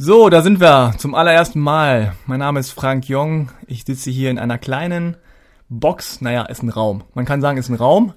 So, da sind wir zum allerersten Mal. Mein Name ist Frank Jong. Ich sitze hier in einer kleinen Box. Naja, ist ein Raum. Man kann sagen, ist ein Raum.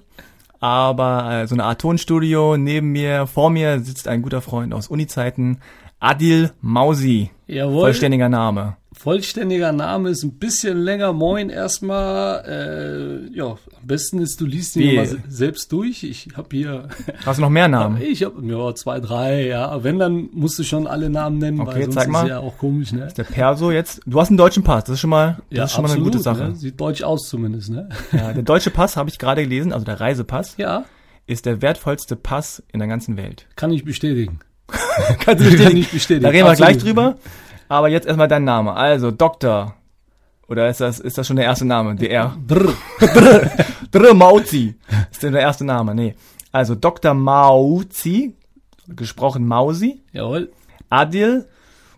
Aber äh, so eine Art Tonstudio. Neben mir, vor mir sitzt ein guter Freund aus Unizeiten. Adil Mausi. Jawohl. Vollständiger Name. Vollständiger Name ist ein bisschen länger. Moin erstmal. Äh, ja, am besten ist, du liest ihn Wie? mal se- selbst durch. Ich habe hier, Hast du noch mehr Namen? ich habe ja zwei, drei. Ja, Aber wenn dann musst du schon alle Namen nennen, Okay, weil sonst zeig ist mal. ja auch komisch, ne? Der Perso jetzt. Du hast einen deutschen Pass. Das ist schon mal, das Ja, ist schon mal eine gute Sache. Ne? Sieht deutsch aus zumindest, ne? Ja, der deutsche Pass habe ich gerade gelesen, also der Reisepass, Ja, ist der wertvollste Pass in der ganzen Welt. kann ich bestätigen. Kannst Kann ich bestätigen. Da reden wir Absolut. gleich drüber. Aber jetzt erstmal dein Name. Also, Doktor. Oder ist das, ist das schon der erste Name? DR. Brr. Dr. Mauzi. Ist denn der erste Name? Nee. Also, Dr. Mauzi. Gesprochen Mausi. Jawohl. Adil.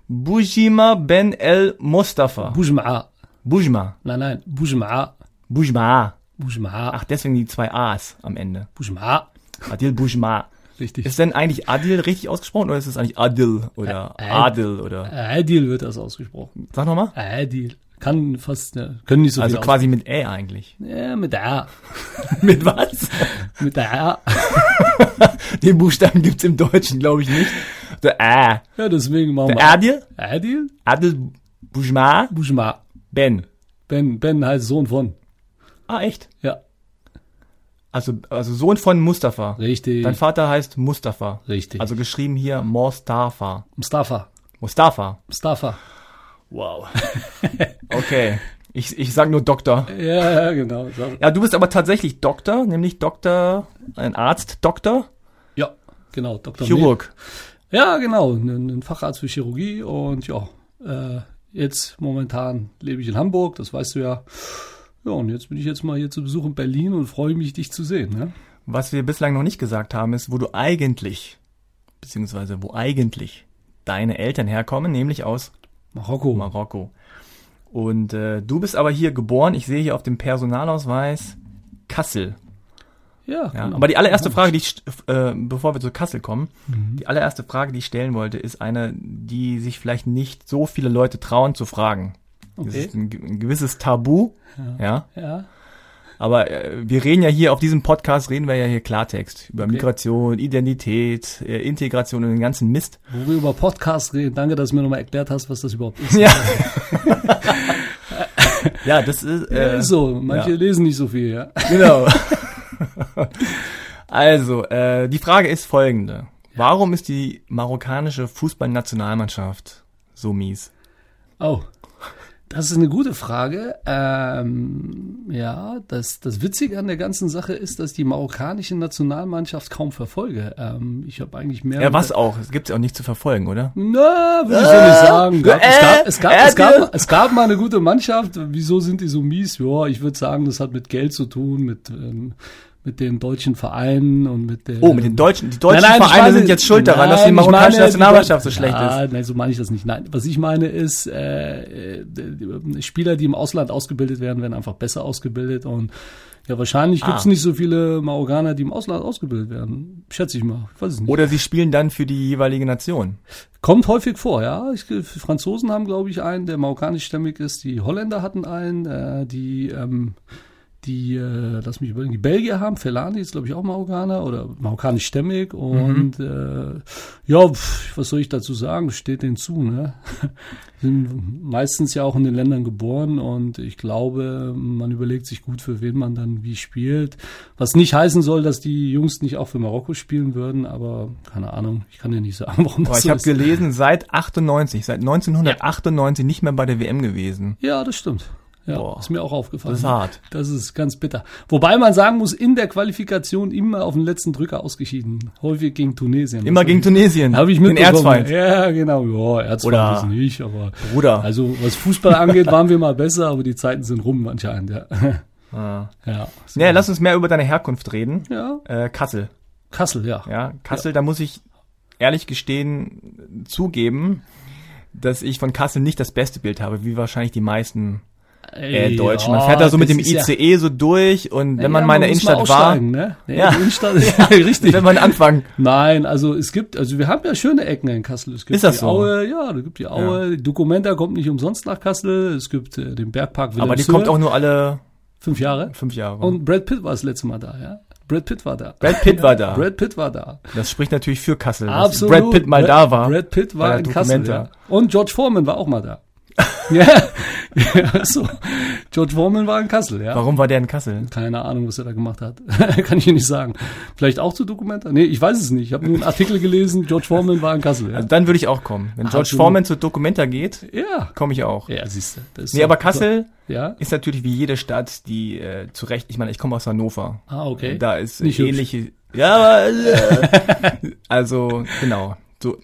Bujima Ben El Mustafa. Bujma'a. Bujma. Nein, nein. Bujma'a. Bujma. Bujma'a. Ach, deswegen die zwei A's am Ende. Bujma'a. Adil Bujma. Richtig. Ist denn eigentlich Adil richtig ausgesprochen oder ist es eigentlich Adil oder Ä- Ä- Adil oder? Adil wird das ausgesprochen. Sag nochmal. Adil. Kann fast, ne, können nicht so Also quasi mit Ä eigentlich. Ja, mit A. Mit was? Mit A. Den Buchstaben gibt's im Deutschen, glaube ich, nicht. Der Ä. Ja, deswegen machen wir Adil? Adil. Adil Bujma Bujma. Ben. Ben, Ben heißt Sohn von. Ah, echt? Ja, Also, also Sohn von Mustafa. richtig. Dein Vater heißt Mustafa. richtig. Also geschrieben hier Mustafa. Mustafa. Mustafa. Mustafa. Wow. Okay. Ich, ich sag nur Doktor. Ja, genau. Ja, du bist aber tatsächlich Doktor, nämlich Doktor, ein Arzt, Doktor, Ja, genau. Dr. Chirurg. Med. Ja, genau. Ein, ein Facharzt für Chirurgie und ja, äh, jetzt momentan lebe ich in Hamburg, das weißt du ja. Ja, und jetzt bin ich jetzt mal hier zu Besuch in Berlin und freue mich, dich zu sehen. Ne? Was wir bislang noch nicht gesagt haben, ist, wo du eigentlich, beziehungsweise wo eigentlich deine Eltern herkommen, nämlich aus Marokko. Marokko. Und äh, du bist aber hier geboren, ich sehe hier auf dem Personalausweis Kassel. Ja, Ja, genau. aber die allererste Frage, die ich, äh, bevor wir zu Kassel kommen, die allererste Frage, die ich stellen wollte, ist eine, die sich vielleicht nicht so viele Leute trauen zu fragen. Das Okay. ist ein, ein gewisses Tabu, ja. Ja, Aber äh, wir reden ja hier auf diesem Podcast, reden wir ja hier Klartext über Okay. Migration, Identität, äh, Integration und den ganzen Mist. wo wir über Podcasts reden, danke, dass du mir nochmal erklärt hast, was das überhaupt ist. Ja. ja, das ist, Ja, äh, ist so, manche ja. lesen nicht so viel, ja. genau. also, äh, die Frage ist folgende. Warum ist die marokkanische Fußballnationalmannschaft so mies? Oh, das ist eine gute Frage. Ähm, ja, das, das Witzige an der ganzen Sache ist, dass die marokkanische Nationalmannschaft kaum verfolge. Ähm, ich habe eigentlich mehr. Ja, was auch? Es gibt ja auch nicht zu verfolgen, oder? Na, würde ich so nicht sagen. Gab, es, gab, es, gab, äh, es, gab, es gab mal eine gute Mannschaft. Wieso sind die so mies? Ja, ich würde sagen, das hat mit Geld zu tun, mit, ähm, mit den deutschen Vereinen und mit der. Oh, mit den Deutschen. Die deutschen Nein, nein, Vereine meine- sind jetzt schuld daran, dass die Nein, marokkanische meine, Nationalmannschaft so schlecht ja, ist. Nein, so meine ich das nicht. Nein, was ich meine ist, äh, äh, Spieler, die im Ausland ausgebildet werden, werden einfach besser ausgebildet und ja, wahrscheinlich Ah. gibt's nicht so viele Marokkaner, die im Ausland ausgebildet werden. Schätze ich mal. Ich weiß es nicht. Oder sie spielen dann für die jeweilige Nation. Kommt häufig vor, ja. Ich, Franzosen haben, glaube ich, einen, der marokkanischstämmig ist. Die Holländer hatten einen, äh, die, ähm, die, äh, lass mich überlegen, die Belgier haben, Felani ist, glaube ich, auch Marokkaner oder marokkanischstämmig. Und äh, ja, pf, was soll ich dazu sagen? Steht denen zu, ne? Sind meistens ja auch in den Ländern geboren und ich glaube, man überlegt sich gut, für wen man dann wie spielt. Was nicht heißen soll, dass die Jungs nicht auch für Marokko spielen würden, aber keine Ahnung, ich kann dir nicht sagen, warum Boah, das ich so habe ist. gelesen, seit 98, seit 1998 nicht mehr bei der WM gewesen. Ja, das stimmt. Ja, Boah. ist mir auch aufgefallen. Das ist hart. Das ist ganz bitter. Wobei man sagen muss, in der Qualifikation immer auf den letzten Drücker ausgeschieden. Häufig gegen Tunesien. Immer gegen Tunesien. Habe ich den mitbekommen. Erzfeind. Ja, genau. Ja, Erzfeind Oder- ist nicht, aber Bruder. also was Fußball angeht, waren wir mal besser, aber die Zeiten sind rum anscheinend, ja. Ah. Ja. So. Nee, lass uns mehr über deine Herkunft reden. ja. Äh, Kassel. Kassel, ja. Ja, Kassel, da muss ich ehrlich gestehen zugeben, dass ich von Kassel nicht das beste Bild habe, wie wahrscheinlich die meisten äh, Deutsch. Man fährt da so mit dem ICE ja, so durch und wenn man ja, mal in der Innenstadt war. Ne? Nee, ja, die Innenstadt ist ja, richtig. Wenn man anfangen. Nein, also es gibt, also wir haben ja schöne Ecken in Kassel. Es gibt ist das die so? Aue, ja, da gibt die Aue. Ja. Documenta kommt nicht umsonst nach Kassel. Es gibt äh, den Bergpark Aber die kommt auch nur alle fünf Jahre. Fünf Jahre. Und Brad Pitt war das letzte Mal da, ja. Brad Pitt war da. Brad Pitt war da. Brad Pitt war da. Das spricht natürlich für Kassel. Absolut. Brad Pitt mal Brad, da war. Brad Pitt war in Kassel. Ja. Und George Foreman war auch mal da. Ja, ja, so. George Foreman war in Kassel, ja. Warum war der in Kassel? Keine Ahnung, was er da gemacht hat. Kann ich Ihnen nicht sagen. Vielleicht auch zu Dokumenta? Nee, ich weiß es nicht. Ich habe nur einen Artikel gelesen, George Foreman war in Kassel. Ja. Also dann würde ich auch kommen. Wenn George Absolut. Foreman zu Dokumenta geht, ja. komme ich auch. Ja, siehst du. Nee, aber Kassel ja? ist natürlich wie jede Stadt, die äh, zu Recht, ich meine, ich komme aus Hannover. Ah, okay. Da ist nicht ähnliche. Hübsch. Ja, aber, äh, also genau. So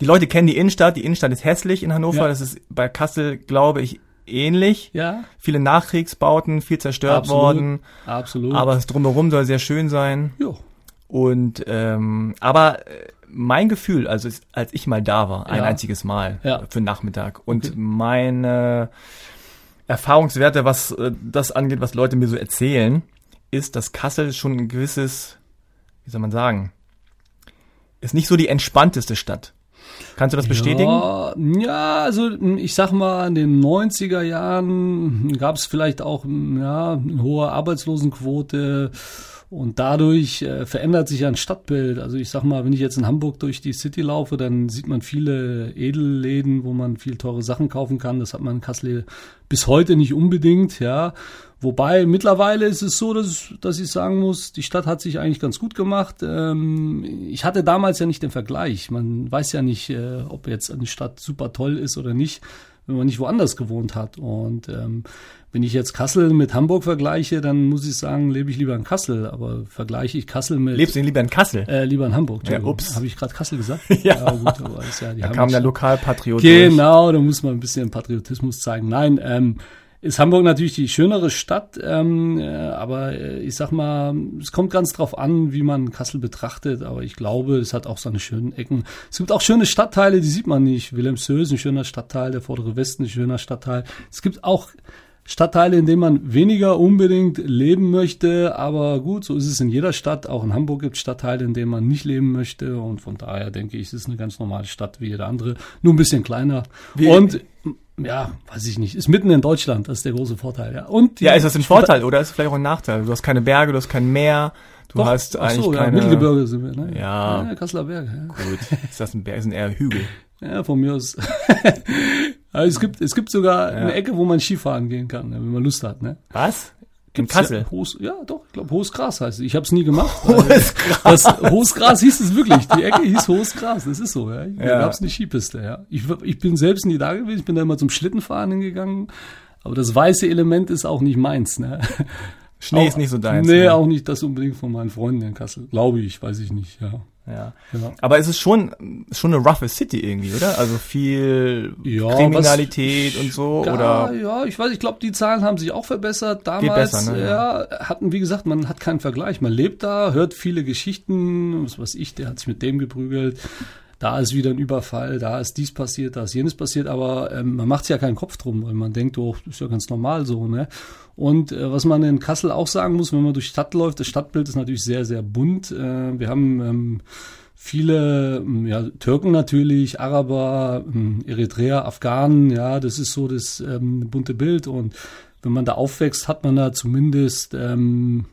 die Leute kennen die Innenstadt. Die Innenstadt ist hässlich in Hannover. Ja. Das ist bei Kassel, glaube ich, ähnlich. Ja. Viele Nachkriegsbauten, viel zerstört Absolut. worden. Absolut. Aber das drumherum soll sehr schön sein. Ja. Und ähm, aber äh, mein Gefühl, also ist, als ich mal da war, ein ja. einziges Mal ja. für Nachmittag und okay. meine Erfahrungswerte, was äh, das angeht, was Leute mir so erzählen, ist, dass Kassel schon ein gewisses, wie soll man sagen, ist nicht so die entspannteste Stadt. Kannst du das bestätigen? Ja, ja, also ich sag mal, in den 90er Jahren gab es vielleicht auch ja, eine hohe Arbeitslosenquote und dadurch äh, verändert sich ein Stadtbild. Also ich sag mal, wenn ich jetzt in Hamburg durch die City laufe, dann sieht man viele Edelläden, wo man viel teure Sachen kaufen kann. Das hat man in Kassel bis heute nicht unbedingt, ja. Wobei mittlerweile ist es so, dass, dass ich sagen muss, die Stadt hat sich eigentlich ganz gut gemacht. Ähm, ich hatte damals ja nicht den Vergleich. Man weiß ja nicht, äh, ob jetzt eine Stadt super toll ist oder nicht, wenn man nicht woanders gewohnt hat. Und ähm, wenn ich jetzt Kassel mit Hamburg vergleiche, dann muss ich sagen, lebe ich lieber in Kassel. Aber vergleiche ich Kassel mit. Lebst du lieber in Kassel? Äh, lieber in Hamburg. Ja, ups. Habe ich gerade Kassel gesagt? ja. ja, gut, aber ist ja die Da kam der Lokalpatriot. Genau, da muss man ein bisschen Patriotismus zeigen. Nein, ähm, ist Hamburg natürlich die schönere Stadt, ähm, äh, aber äh, ich sag mal, es kommt ganz drauf an, wie man Kassel betrachtet, aber ich glaube, es hat auch seine schönen Ecken. Es gibt auch schöne Stadtteile, die sieht man nicht. Wilhelmshöhe ist ein schöner Stadtteil, der vordere Westen ist ein schöner Stadtteil. Es gibt auch Stadtteile, in denen man weniger unbedingt leben möchte, aber gut, so ist es in jeder Stadt. Auch in Hamburg gibt es Stadtteile, in denen man nicht leben möchte und von daher denke ich, es ist eine ganz normale Stadt wie jede andere, nur ein bisschen kleiner. Wie, und ja, weiß ich nicht, ist mitten in Deutschland, das ist der große Vorteil, ja. Und ja, ist das ein Vorteil oder ist es vielleicht auch ein Nachteil? Du hast keine Berge, du hast kein Meer, du Doch, hast eigentlich so, keine... Ja, Mittelgebirge sind wir, ne? Ja. ja Kasseler Berge, ja. Gut, ist das ein Berg, sind eher Hügel. Ja, von mir aus. also es gibt, es gibt sogar ja. eine Ecke, wo man Skifahren gehen kann, ne, wenn man Lust hat, ne? Was? In Kassel? Ja, hohes, ja, doch, ich glaube, Hohes Gras heißt es. Ich habe es nie gemacht. Hohes Gras. Das, Hohes Gras hieß es wirklich. Die Ecke hieß Hohes Gras, das ist so. Ja. Da ja. gab es eine Skipiste. Ja. Ich, ich bin selbst nie da gewesen, ich bin da immer zum Schlittenfahren hingegangen. Aber das weiße Element ist auch nicht meins. Ne? Schnee auch, ist nicht so deins. Nee, ne? auch nicht das unbedingt von meinen Freunden in Kassel. Glaube ich, weiß ich nicht, ja. Ja. ja. Aber es ist schon, schon eine roughe City irgendwie, oder? Also viel ja, Kriminalität und so, ja, oder? Ja, ich weiß, ich glaube, die Zahlen haben sich auch verbessert. Damals, besser, ne? ja, hatten, wie gesagt, man hat keinen Vergleich. Man lebt da, hört viele Geschichten, was weiß ich, der hat sich mit dem geprügelt da ist wieder ein Überfall, da ist dies passiert, da ist jenes passiert, aber ähm, man macht sich ja keinen Kopf drum, weil man denkt, oh, das ist ja ganz normal so, ne? Und äh, was man in Kassel auch sagen muss, wenn man durch die Stadt läuft, das Stadtbild ist natürlich sehr, sehr bunt. Äh, wir haben ähm, viele ähm, ja, Türken natürlich, Araber, ähm, Eritreer, Afghanen, ja, das ist so das ähm, bunte Bild und wenn man da aufwächst, hat man da zumindest ähm,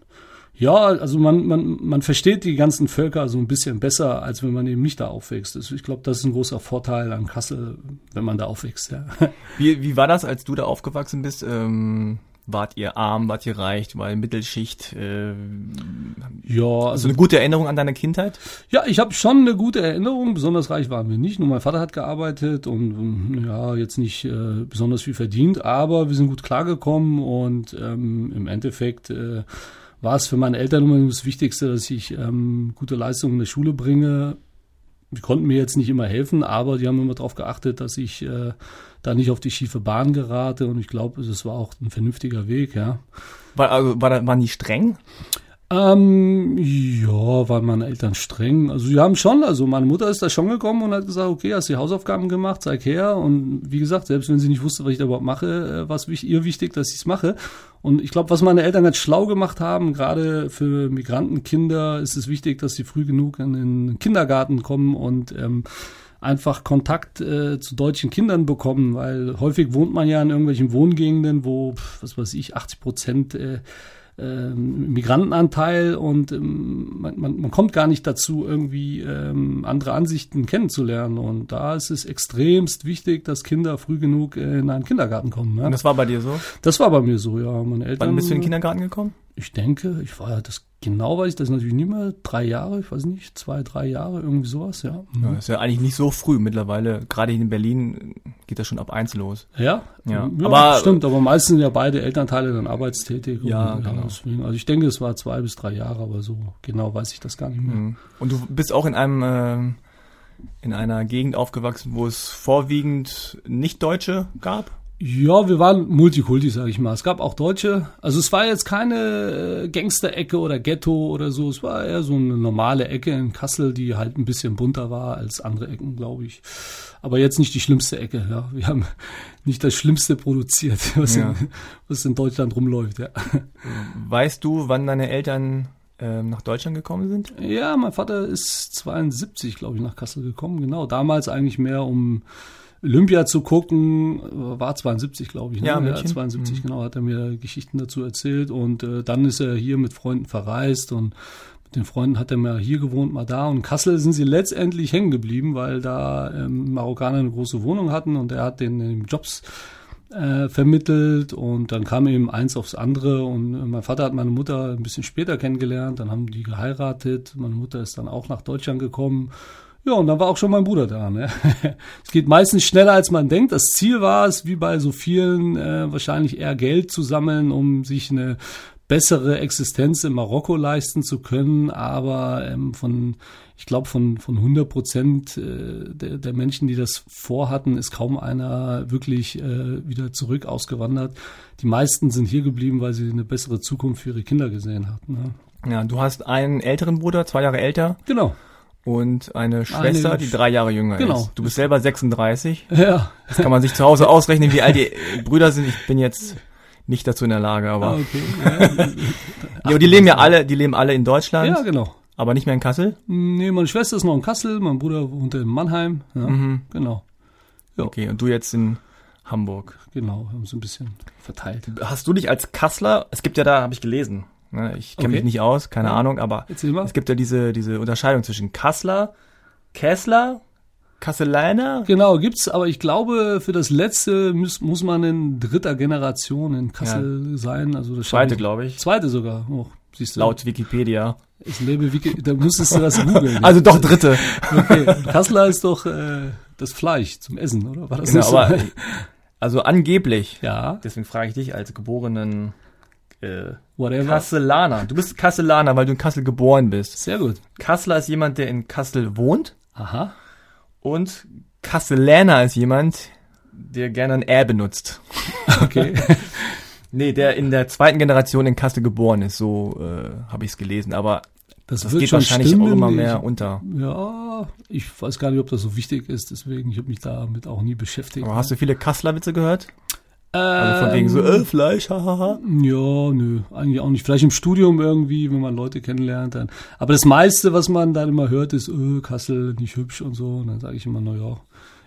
ja, also man, man, man versteht die ganzen Völker so ein bisschen besser, als wenn man eben nicht da aufwächst. Ich glaube, das ist ein großer Vorteil an Kassel, wenn man da aufwächst. Ja. Wie, wie war das, als du da aufgewachsen bist? Ähm, wart ihr arm, wart ihr reich, war Mittelschicht? Äh, ja, also, also eine gute Erinnerung an deine Kindheit? Ja, ich habe schon eine gute Erinnerung. Besonders reich waren wir nicht. Nur mein Vater hat gearbeitet und ja jetzt nicht äh, besonders viel verdient, aber wir sind gut klargekommen und ähm, im Endeffekt äh, war es für meine Eltern immer das Wichtigste, dass ich ähm, gute Leistungen in der Schule bringe. Die konnten mir jetzt nicht immer helfen, aber die haben immer darauf geachtet, dass ich äh, da nicht auf die schiefe Bahn gerate und ich glaube, es war auch ein vernünftiger Weg, ja. War, also, war, war nie streng? Ähm, ja, waren meine Eltern streng. Also sie haben schon, also meine Mutter ist da schon gekommen und hat gesagt, okay, hast die Hausaufgaben gemacht, zeig her. Und wie gesagt, selbst wenn sie nicht wusste, was ich da überhaupt mache, äh, war es ihr wichtig, dass ich es mache. Und ich glaube, was meine Eltern ganz schlau gemacht haben, gerade für Migrantenkinder, ist es wichtig, dass sie früh genug in den Kindergarten kommen und ähm, einfach Kontakt äh, zu deutschen Kindern bekommen, weil häufig wohnt man ja in irgendwelchen Wohngegenden, wo, was weiß ich, 80 Prozent äh, ähm, Migrantenanteil und ähm, man, man, man kommt gar nicht dazu, irgendwie ähm, andere Ansichten kennenzulernen. Und da ist es extremst wichtig, dass Kinder früh genug äh, in einen Kindergarten kommen. Ja? Und das war bei dir so? Das war bei mir so, ja. Meine Eltern. Wann bist du in den Kindergarten gekommen? Ich denke, ich war das genau weiß ich das natürlich nicht mehr. Drei Jahre, ich weiß nicht, zwei, drei Jahre, irgendwie sowas, ja. ja ist ja eigentlich nicht so früh mittlerweile. Gerade in Berlin geht das schon ab eins los. Ja, ja. ja aber stimmt, aber meistens sind ja beide Elternteile dann arbeitstätig. Ja, und, genau. deswegen, also ich denke, es war zwei bis drei Jahre, aber so genau weiß ich das gar nicht mehr. Mhm. Und du bist auch in einem äh, in einer Gegend aufgewachsen, wo es vorwiegend nicht Deutsche gab? Ja, wir waren Multikulti, sag ich mal. Es gab auch Deutsche. Also es war jetzt keine äh, Gangsterecke oder Ghetto oder so. Es war eher so eine normale Ecke in Kassel, die halt ein bisschen bunter war als andere Ecken, glaube ich. Aber jetzt nicht die schlimmste Ecke. Ja, wir haben nicht das Schlimmste produziert, was, ja. in, was in Deutschland rumläuft. Ja. Weißt du, wann deine Eltern ähm, nach Deutschland gekommen sind? Ja, mein Vater ist 72, glaube ich, nach Kassel gekommen. Genau, damals eigentlich mehr um Olympia zu gucken, war 72, glaube ich. Ne? Ja, ja 72, mhm. genau, hat er mir Geschichten dazu erzählt. Und äh, dann ist er hier mit Freunden verreist und mit den Freunden hat er mal hier gewohnt, mal da. Und Kassel sind sie letztendlich hängen geblieben, weil da ähm, Marokkaner eine große Wohnung hatten und er hat den Jobs äh, vermittelt und dann kam eben eins aufs andere und äh, mein Vater hat meine Mutter ein bisschen später kennengelernt, dann haben die geheiratet, meine Mutter ist dann auch nach Deutschland gekommen ja, und dann war auch schon mein Bruder da. Ne? Es geht meistens schneller, als man denkt. Das Ziel war es, wie bei so vielen, äh, wahrscheinlich eher Geld zu sammeln, um sich eine bessere Existenz in Marokko leisten zu können. Aber ähm, von, ich glaube, von, von 100 Prozent äh, der, der Menschen, die das vorhatten, ist kaum einer wirklich äh, wieder zurück ausgewandert. Die meisten sind hier geblieben, weil sie eine bessere Zukunft für ihre Kinder gesehen hatten. Ne? Ja, du hast einen älteren Bruder, zwei Jahre älter. Genau und eine Schwester, eine die drei Jahre jünger genau. ist. Du bist selber 36. Ja. Das kann man sich zu Hause ausrechnen, wie alt die Brüder sind. Ich bin jetzt nicht dazu in der Lage, aber. Ah, okay. ja, aber die leben ja alle, die leben alle in Deutschland. Ja, genau. Aber nicht mehr in Kassel? Nee, meine Schwester ist noch in Kassel, mein Bruder wohnt in Mannheim. Ja, mhm. Genau. Ja. Okay, und du jetzt in Hamburg. Genau, haben uns ein bisschen verteilt. Hast du dich als Kassler, es gibt ja da, habe ich gelesen, Ne, ich kenne okay. mich nicht aus, keine ja. Ahnung, aber es gibt ja diese, diese Unterscheidung zwischen Kassler, Kessler, Kasselaner. Genau, gibt's, aber ich glaube, für das letzte muss, muss man in dritter Generation in Kassel ja. sein. Also das zweite, glaube ich. Zweite sogar. Oh, siehst du. Laut Wikipedia. Ich lebe Wiki, da musstest du das googeln. also doch dritte. Okay, Kassler ist doch äh, das Fleisch zum Essen, oder? War das genau, nicht so? aber also angeblich. Ja. Deswegen frage ich dich als geborenen äh, Whatever. Kasselaner. Du bist Kasselaner, weil du in Kassel geboren bist. Sehr gut. Kassler ist jemand, der in Kassel wohnt. Aha. Und Kasseläner ist jemand, der gerne ein R benutzt. Okay. nee, der in der zweiten Generation in Kassel geboren ist, so äh, habe ich es gelesen. Aber das, das geht wahrscheinlich stimmen, auch immer mehr ich, unter. Ja, ich weiß gar nicht, ob das so wichtig ist, deswegen ich habe mich damit auch nie beschäftigt. Aber hast du viele Kassler-Witze gehört? Also von wegen so, äh, Fleisch, hahaha. Ja, nö, eigentlich auch nicht. Vielleicht im Studium irgendwie, wenn man Leute kennenlernt. Dann. Aber das meiste, was man dann immer hört, ist, äh, Kassel, nicht hübsch und so. Und dann sage ich immer, na ja,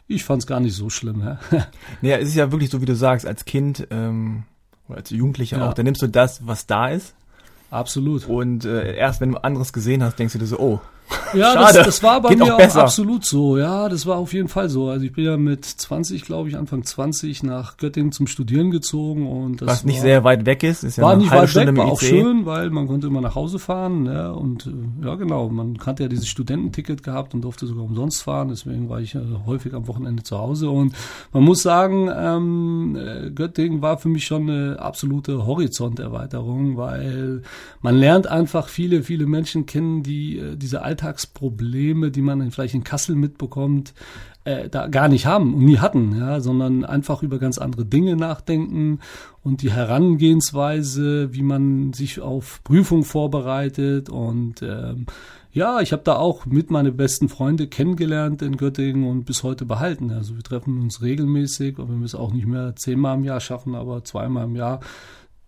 ich fand's gar nicht so schlimm. Ja. naja, es ist ja wirklich so, wie du sagst, als Kind ähm, oder als Jugendlicher ja. auch, dann nimmst du das, was da ist. Absolut. Und äh, erst wenn du anderes gesehen hast, denkst du dir so, oh, ja, das, das, war bei Geht mir auch, auch absolut so. Ja, das war auf jeden Fall so. Also ich bin ja mit 20, glaube ich, Anfang 20 nach Göttingen zum Studieren gezogen und das was nicht war, sehr weit weg ist, ist ja war nicht weit Stunde weg, war auch schön, weil man konnte immer nach Hause fahren. Ja, und äh, ja, genau, man hatte ja dieses Studententicket gehabt und durfte sogar umsonst fahren. Deswegen war ich äh, häufig am Wochenende zu Hause und man muss sagen, ähm, äh, Göttingen war für mich schon eine absolute Horizonterweiterung, weil man lernt einfach viele, viele Menschen kennen, die äh, diese Alltags Alltagsprobleme, die man vielleicht in Kassel mitbekommt, äh, da gar nicht haben und nie hatten, ja, sondern einfach über ganz andere Dinge nachdenken und die Herangehensweise, wie man sich auf Prüfung vorbereitet und ähm, ja, ich habe da auch mit meine besten Freunde kennengelernt in Göttingen und bis heute behalten. Also wir treffen uns regelmäßig, und wir es auch nicht mehr zehnmal im Jahr schaffen, aber zweimal im Jahr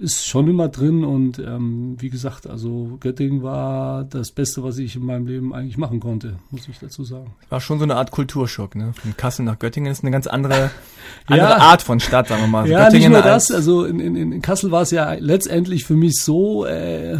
ist schon immer drin und ähm, wie gesagt, also Göttingen war das Beste, was ich in meinem Leben eigentlich machen konnte, muss ich dazu sagen. War schon so eine Art Kulturschock, ne? Von Kassel nach Göttingen ist eine ganz andere, andere ja. Art von Stadt, sagen wir mal. Ja, Göttingen nicht nur das, also in, in, in Kassel war es ja letztendlich für mich so, äh,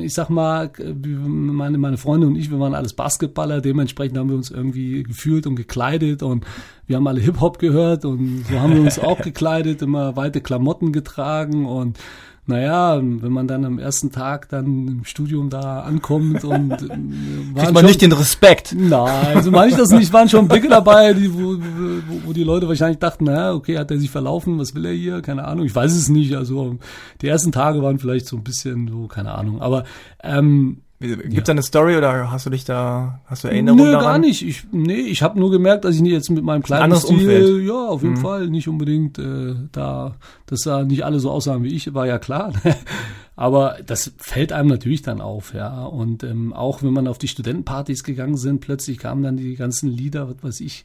ich sag mal, meine, meine Freunde und ich, wir waren alles Basketballer, dementsprechend haben wir uns irgendwie gefühlt und gekleidet und wir haben alle Hip-Hop gehört und so haben wir uns auch gekleidet, immer weite Klamotten getragen und naja, wenn man dann am ersten Tag dann im Studium da ankommt und äh, Kriegt man nicht den Respekt. Nein, so meine ich das nicht. Waren schon Blicke dabei, die, wo, wo, wo die Leute wahrscheinlich dachten, na, okay, hat er sich verlaufen, was will er hier? Keine Ahnung, ich weiß es nicht. Also die ersten Tage waren vielleicht so ein bisschen so, keine Ahnung. Aber ähm, Gibt es ja. eine Story oder hast du dich da, hast du Erinnerungen Nö, daran? gar nicht. Ich, nee, ich habe nur gemerkt, dass ich nicht jetzt mit meinem kleinen Stil, Umfeld. ja, auf jeden mhm. Fall nicht unbedingt äh, da, dass da nicht alle so aussahen wie ich, war ja klar. Aber das fällt einem natürlich dann auf, ja. Und ähm, auch wenn man auf die Studentenpartys gegangen sind, plötzlich kamen dann die ganzen Lieder, was weiß ich,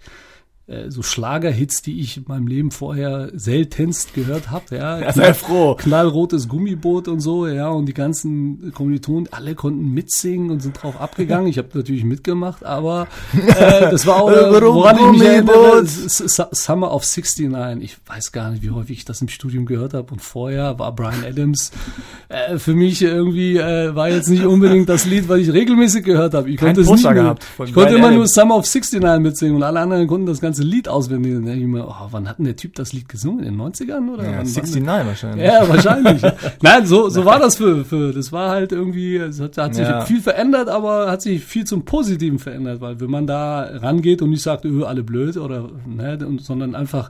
so Schlagerhits, die ich in meinem Leben vorher seltenst gehört habe. Ja, ja sei froh. Knallrotes Gummiboot und so, ja, und die ganzen Kommilitonen, alle konnten mitsingen und sind drauf abgegangen. Ich habe natürlich mitgemacht, aber äh, das war auch, äh, woran ich mich erinnere, Summer of 69. Ich weiß gar nicht, wie häufig ich das im Studium gehört habe. Und vorher war Brian Adams äh, für mich irgendwie, äh, war jetzt nicht unbedingt das Lied, was ich regelmäßig gehört habe. Ich konnte es nicht mehr, Ich konnte immer nur Summer of 69 mitsingen und alle anderen konnten das ganze ganze Lied auswendig. Und ich mir, oh, wann hat denn der Typ das Lied gesungen? In den 90ern? Oder ja, wann, 69 wann, wahrscheinlich. Ja, wahrscheinlich. Nein, so, so war das für, für, das war halt irgendwie, es hat, hat sich ja. viel verändert, aber hat sich viel zum Positiven verändert, weil wenn man da rangeht und nicht sagt, öh, alle blöd oder, ne, sondern einfach,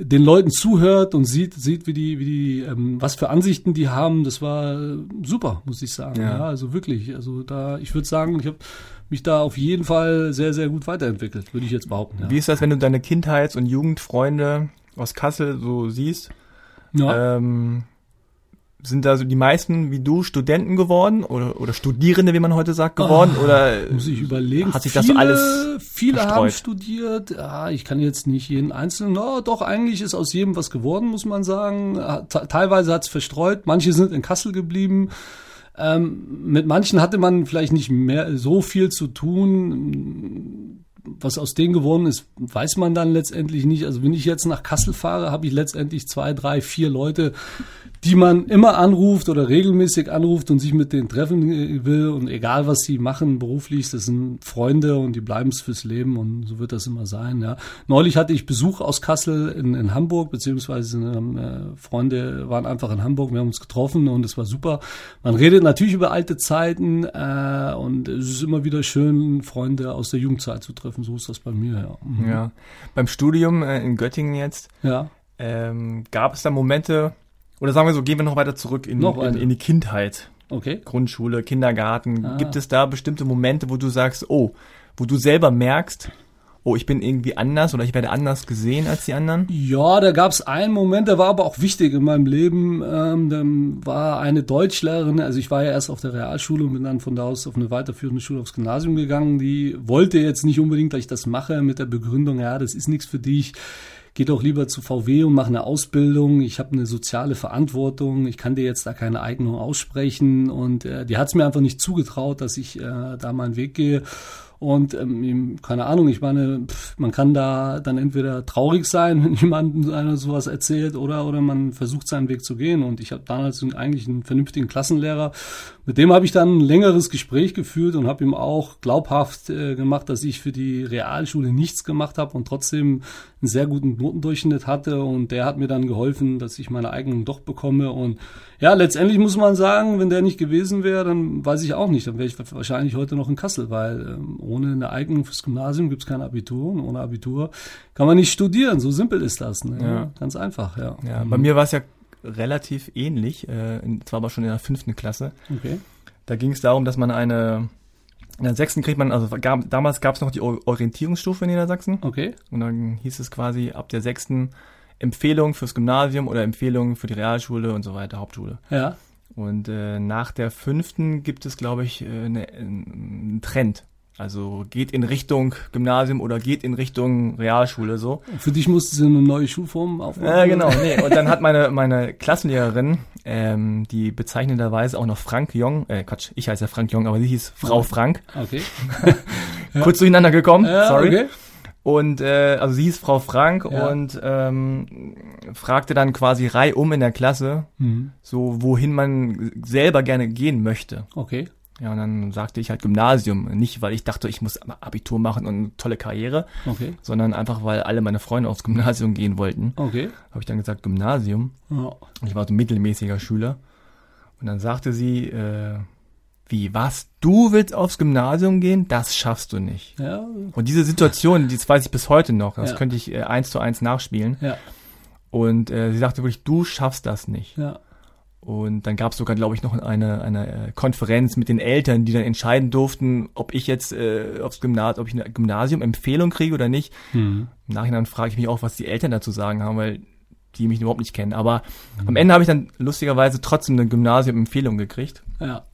den Leuten zuhört und sieht, sieht, wie die, wie die, ähm, was für Ansichten die haben, das war super, muss ich sagen. Ja, ja also wirklich. Also da, ich würde sagen, ich habe mich da auf jeden Fall sehr, sehr gut weiterentwickelt, würde ich jetzt behaupten. Ja. Wie ist das, wenn du deine Kindheits- und Jugendfreunde aus Kassel so siehst? Ja. Ähm, sind da so die meisten wie du Studenten geworden oder, oder Studierende, wie man heute sagt, geworden? Oh, oder muss ich überlegen? Hat sich viele, das so alles Viele verstreut? haben studiert. Ja, ich kann jetzt nicht jeden einzelnen. No, doch, eigentlich ist aus jedem was geworden, muss man sagen. Teilweise hat es verstreut. Manche sind in Kassel geblieben. Ähm, mit manchen hatte man vielleicht nicht mehr so viel zu tun. Was aus denen geworden ist, weiß man dann letztendlich nicht. Also wenn ich jetzt nach Kassel fahre, habe ich letztendlich zwei, drei, vier Leute, die man immer anruft oder regelmäßig anruft und sich mit denen treffen will und egal was sie machen beruflich, das sind Freunde und die bleiben es fürs Leben und so wird das immer sein. Ja. Neulich hatte ich Besuch aus Kassel in, in Hamburg, beziehungsweise äh, Freunde waren einfach in Hamburg, wir haben uns getroffen und es war super. Man redet natürlich über alte Zeiten äh, und es ist immer wieder schön, Freunde aus der Jugendzeit zu treffen, so ist das bei mir. Ja, mhm. ja. beim Studium äh, in Göttingen jetzt ja. ähm, gab es da Momente, oder sagen wir so, gehen wir noch weiter zurück in, in, in, die Kindheit. Okay. Grundschule, Kindergarten. Ah. Gibt es da bestimmte Momente, wo du sagst, oh, wo du selber merkst, oh, ich bin irgendwie anders oder ich werde anders gesehen als die anderen? Ja, da gab es einen Moment, der war aber auch wichtig in meinem Leben. Ähm, dann war eine Deutschlehrerin, also ich war ja erst auf der Realschule und bin dann von da aus auf eine weiterführende Schule aufs Gymnasium gegangen. Die wollte jetzt nicht unbedingt, dass ich das mache mit der Begründung, ja, das ist nichts für dich geh doch lieber zu VW und mach eine Ausbildung. Ich habe eine soziale Verantwortung. Ich kann dir jetzt da keine Eignung aussprechen. Und äh, die hat es mir einfach nicht zugetraut, dass ich äh, da meinen Weg gehe. Und ähm, keine Ahnung, ich meine, pff, man kann da dann entweder traurig sein, wenn jemand einer sowas erzählt, oder oder man versucht seinen Weg zu gehen. Und ich habe damals eigentlich einen vernünftigen Klassenlehrer, mit dem habe ich dann ein längeres Gespräch geführt und habe ihm auch glaubhaft äh, gemacht, dass ich für die Realschule nichts gemacht habe und trotzdem einen sehr guten Notendurchschnitt hatte. Und der hat mir dann geholfen, dass ich meine Eignung doch bekomme. Und ja, letztendlich muss man sagen, wenn der nicht gewesen wäre, dann weiß ich auch nicht. Dann wäre ich wahrscheinlich heute noch in Kassel, weil ähm, ohne eine Eignung fürs Gymnasium gibt es kein Abitur und ohne Abitur kann man nicht studieren. So simpel ist das. Ne? Ja. Ganz einfach, ja. Ja, bei mir war es ja relativ ähnlich, äh, zwar aber schon in der fünften Klasse. Okay. Da ging es darum, dass man eine In der sechsten kriegt man, also gab, damals gab es noch die Orientierungsstufe in Niedersachsen. Okay. Und dann hieß es quasi ab der sechsten Empfehlung fürs Gymnasium oder Empfehlung für die Realschule und so weiter, Hauptschule. Ja. Und äh, nach der fünften gibt es, glaube ich, äh, eine, einen Trend. Also geht in Richtung Gymnasium oder geht in Richtung Realschule so. Für dich musstest du eine neue Schulform aufbauen. Äh, genau, nee. Und dann hat meine, meine Klassenlehrerin, ähm, die bezeichnenderweise auch noch Frank Jong, äh, Quatsch, ich heiße ja Frank Jong, aber sie hieß Frau Frank, Okay. kurz durcheinander gekommen, Ja, sorry. okay. Und äh, also sie hieß Frau Frank Ja. und ähm, fragte dann quasi reihum in der Klasse, Mhm. so wohin man selber gerne gehen möchte. Okay. Ja, und dann sagte ich halt Gymnasium. Nicht, weil ich dachte, ich muss Abitur machen und eine tolle Karriere, Okay. sondern einfach, weil alle meine Freunde aufs Gymnasium gehen wollten. Okay. Habe ich dann gesagt, Gymnasium. Ja. Ich war so ein mittelmäßiger Schüler. Und dann sagte sie, äh, wie, was? Du willst aufs Gymnasium gehen? Das schaffst du nicht. Ja. Und diese Situation, die weiß ich bis heute noch. Das Ja. könnte ich äh, eins zu eins nachspielen. Ja. Und äh, sie sagte wirklich, du schaffst das nicht. Ja. Und dann gab es sogar, glaube ich, noch eine, eine äh, Konferenz mit den Eltern, die dann entscheiden durften, ob ich jetzt äh, aufs Gymnasium, ob ich eine Gymnasium-Empfehlung kriege oder nicht. Mhm. Im Nachhinein frage ich mich auch, was die Eltern dazu sagen haben, weil die mich überhaupt nicht kennen. Aber am Ende habe ich dann lustigerweise trotzdem eine Gymnasium-Empfehlung gekriegt. Ja.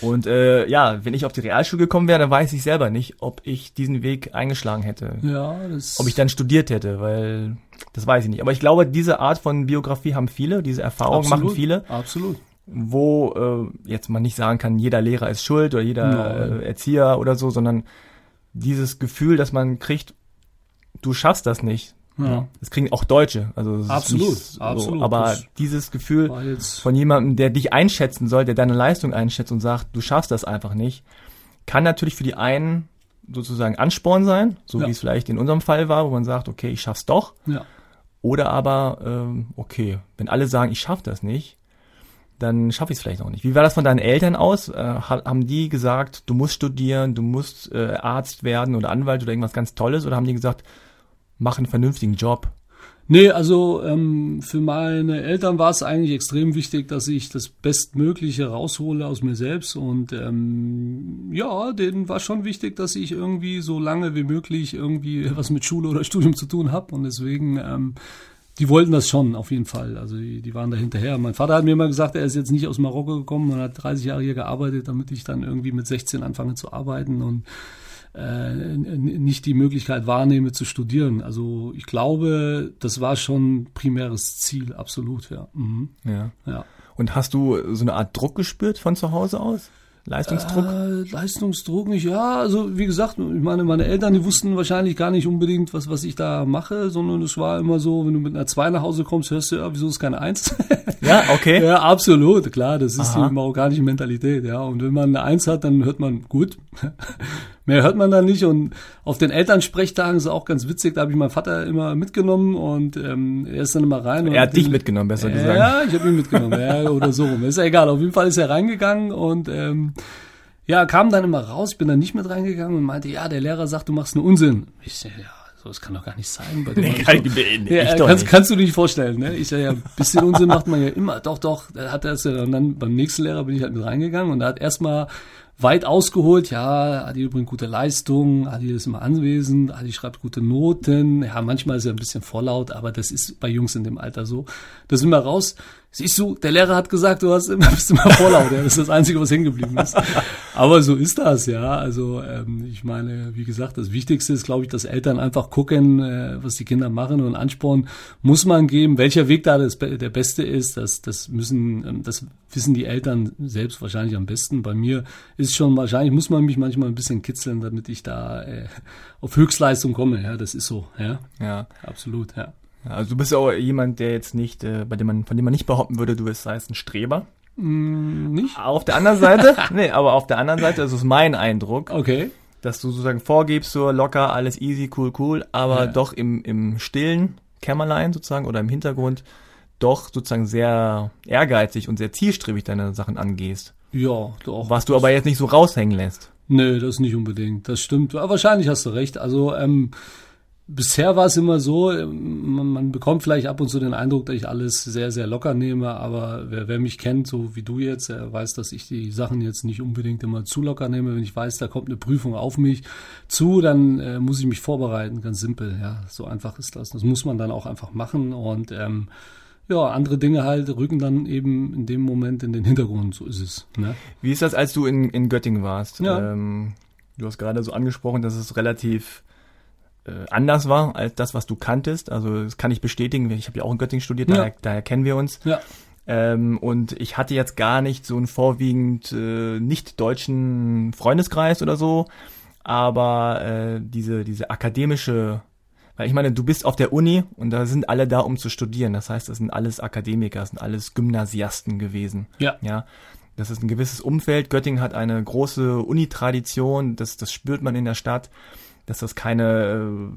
Und äh, ja, wenn ich auf die Realschule gekommen wäre, dann weiß ich selber nicht, ob ich diesen Weg eingeschlagen hätte. Ja, das. Ob ich dann studiert hätte, weil das weiß ich nicht. Aber ich glaube, diese Art von Biografie haben viele, diese Erfahrung machen viele Absolut. wo äh, jetzt man nicht sagen kann, jeder Lehrer ist schuld oder jeder äh, Erzieher oder so, sondern dieses Gefühl, dass man kriegt, du schaffst das nicht. Ja. Das kriegen auch Deutsche. Also Absolut, so, absolut. Aber Das dieses Gefühl von jemandem, der dich einschätzen soll, der deine Leistung einschätzt und sagt, du schaffst das einfach nicht, kann natürlich für die einen sozusagen Ansporn sein, so Ja. wie es vielleicht in unserem Fall war, wo man sagt, okay, ich schaff's doch. Ja. Oder aber, ähm, okay, wenn alle sagen, ich schaffe das nicht, dann schaffe ich es vielleicht auch nicht. Wie war das von deinen Eltern aus? Äh, ha- haben die gesagt, du musst studieren, du musst äh, Arzt werden oder Anwalt oder irgendwas ganz Tolles? Oder haben die gesagt, mach einen vernünftigen Job? Nee, also ähm, für meine Eltern war es eigentlich extrem wichtig, dass ich das Bestmögliche raushole aus mir selbst. Und ähm, ja, denen war schon wichtig, dass ich irgendwie so lange wie möglich irgendwie was mit Schule oder Studium zu tun habe. Und deswegen, ähm, die wollten das schon auf jeden Fall. Also die, die waren da hinterher. Mein Vater hat mir immer gesagt, er ist jetzt nicht aus Marokko gekommen und hat 30 Jahre hier gearbeitet, damit ich dann irgendwie mit 16 anfange zu arbeiten und äh, nicht die Möglichkeit wahrnehme zu studieren. Also ich glaube, das war schon primäres Ziel, absolut, ja. Mhm. Ja. ja. Und hast du so eine Art Druck gespürt von zu Hause aus? Leistungsdruck? Äh, Leistungsdruck nicht, ja, also wie gesagt, ich meine, meine Eltern, die wussten wahrscheinlich gar nicht unbedingt, was, was ich da mache, sondern es war immer so, wenn du mit einer 2 nach Hause kommst, hörst du, ja, wieso ist keine 1? ja, okay. Ja, absolut, klar, das ist Aha. die marokkanische Mentalität, ja. Und wenn man eine Eins hat, dann hört man gut. Mehr hört man dann nicht. Und auf den Elternsprechtagen ist auch ganz witzig, da habe ich meinen Vater immer mitgenommen und ähm, er ist dann immer rein. und Er hat dich mitgenommen, besser gesagt. Ja, ich habe ihn mitgenommen, ja, oder so rum. Ist ja egal, auf jeden Fall ist er reingegangen und ähm, ja, kam dann immer raus, ich bin dann nicht mit reingegangen und meinte, ja, der Lehrer sagt, du machst einen Unsinn. Ich so, ja, so, das kann doch gar nicht sein. Bei dem Nee, kann ich- nee, nee, Ja, ich doch kannst, nicht. kannst du dir nicht vorstellen, ne? Ich sage ja, ein bisschen Unsinn macht man ja immer. Doch, doch, da hat er es ja. Und dann beim nächsten Lehrer bin ich halt mit reingegangen und da hat erstmal weit ausgeholt, ja, Adi übrigens gute Leistung, Adi ist immer anwesend, Adi schreibt gute Noten. Ja, manchmal ist er ein bisschen vorlaut, aber das ist bei Jungs in dem Alter so. Da sind wir raus. Siehst du, der Lehrer hat gesagt, du hast immer, bist immer vorlaut. Ja, das ist das Einzige, was hängen geblieben ist. Aber so ist das, ja. Also ähm, ich meine, wie gesagt, das Wichtigste ist, glaube ich, dass Eltern einfach gucken, äh, was die Kinder machen und Ansporn muss man geben. Welcher Weg da das, der beste ist, das, das müssen, ähm, das wissen die Eltern selbst wahrscheinlich am besten. Bei mir ist schon wahrscheinlich muss man mich manchmal ein bisschen kitzeln, damit ich da äh, auf Höchstleistung komme. Ja, das ist so. Ja, Ja. absolut. Ja. Also du bist ja auch jemand, der jetzt nicht, äh, bei dem man, von dem man nicht behaupten würde, du bist heißt ein Streber. Hm, nicht? Auf der anderen Seite, nee, aber auf der anderen Seite, das ist mein Eindruck, Okay. dass du sozusagen vorgibst, so locker, alles easy, cool, cool, aber Ja. doch im, im stillen Kämmerlein sozusagen oder im Hintergrund doch sozusagen sehr ehrgeizig und sehr zielstrebig deine Sachen angehst. Ja, doch. Was du aber jetzt nicht so raushängen lässt. Nee, das nicht unbedingt. Das stimmt. Aber wahrscheinlich hast du recht. Also, ähm, bisher war es immer so, man, man, bekommt vielleicht ab und zu den Eindruck, dass ich alles sehr, sehr locker nehme, aber wer, wer mich kennt, so wie du jetzt, er weiß, dass ich die Sachen jetzt nicht unbedingt immer zu locker nehme. Wenn ich weiß, da kommt eine Prüfung auf mich zu, dann äh, muss ich mich vorbereiten, ganz simpel, ja, so einfach ist das. Das muss man dann auch einfach machen und ähm, ja, andere Dinge halt rücken dann eben in dem Moment in den Hintergrund, so ist es. Ne? Wie ist das, als du in, in Göttingen warst? Ja. Ähm, du hast gerade so angesprochen, dass es relativ äh, anders war als das, was du kanntest. Also das kann ich bestätigen. Ich habe ja auch in Göttingen studiert, ja. daher, daher kennen wir uns. Ja. Ähm, und ich hatte jetzt gar nicht so einen vorwiegend äh, nicht deutschen Freundeskreis oder so, aber äh, diese diese akademische, weil ich meine, du bist auf der Uni und da sind alle da, um zu studieren. Das heißt, das sind alles Akademiker, das sind alles Gymnasiasten gewesen. Ja. Ja. Das ist ein gewisses Umfeld. Göttingen hat eine große Uni-Tradition, das, das spürt man in der Stadt dass das keine,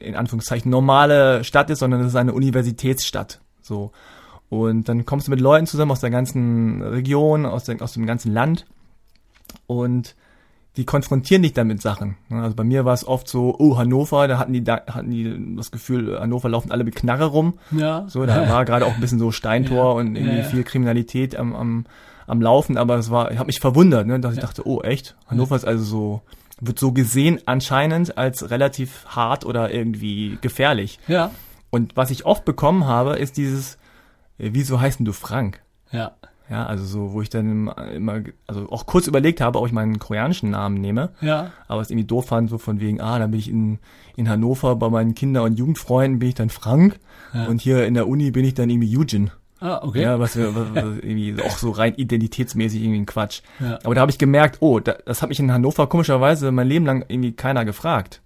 äh, in Anführungszeichen, normale Stadt ist, sondern es ist eine Universitätsstadt. So. Und dann kommst du mit Leuten zusammen aus der ganzen Region, aus, der, aus dem ganzen Land und die konfrontieren dich dann mit Sachen. Also bei mir war es oft so, oh, Hannover, da hatten die, da hatten die das Gefühl, Hannover laufen alle mit Knarre rum. Ja. So, da war gerade auch ein bisschen so Steintor ja. und irgendwie ja, ja. viel Kriminalität am, am, am Laufen, aber es war, ich habe mich verwundert, ne, dass ich dachte, oh, echt? Hannover ist also so wird so gesehen anscheinend als relativ hart oder irgendwie gefährlich. Ja. Und was ich oft bekommen habe, ist dieses, äh, wieso heißt denn du Frank? Ja. Ja, also so, wo ich dann immer, also auch kurz überlegt habe, ob ich meinen koreanischen Namen nehme. Ja. Aber es irgendwie doof fand, so von wegen, ah, dann bin ich in, in Hannover bei meinen Kinder- und Jugendfreunden bin ich dann Frank. Ja. Und hier in der Uni bin ich dann irgendwie Eugen. Ah, okay. Ja, was, was, was irgendwie auch so rein identitätsmäßig irgendwie ein Quatsch. Ja. Aber da habe ich gemerkt, oh, da, das hat mich in Hannover komischerweise mein Leben lang irgendwie keiner gefragt.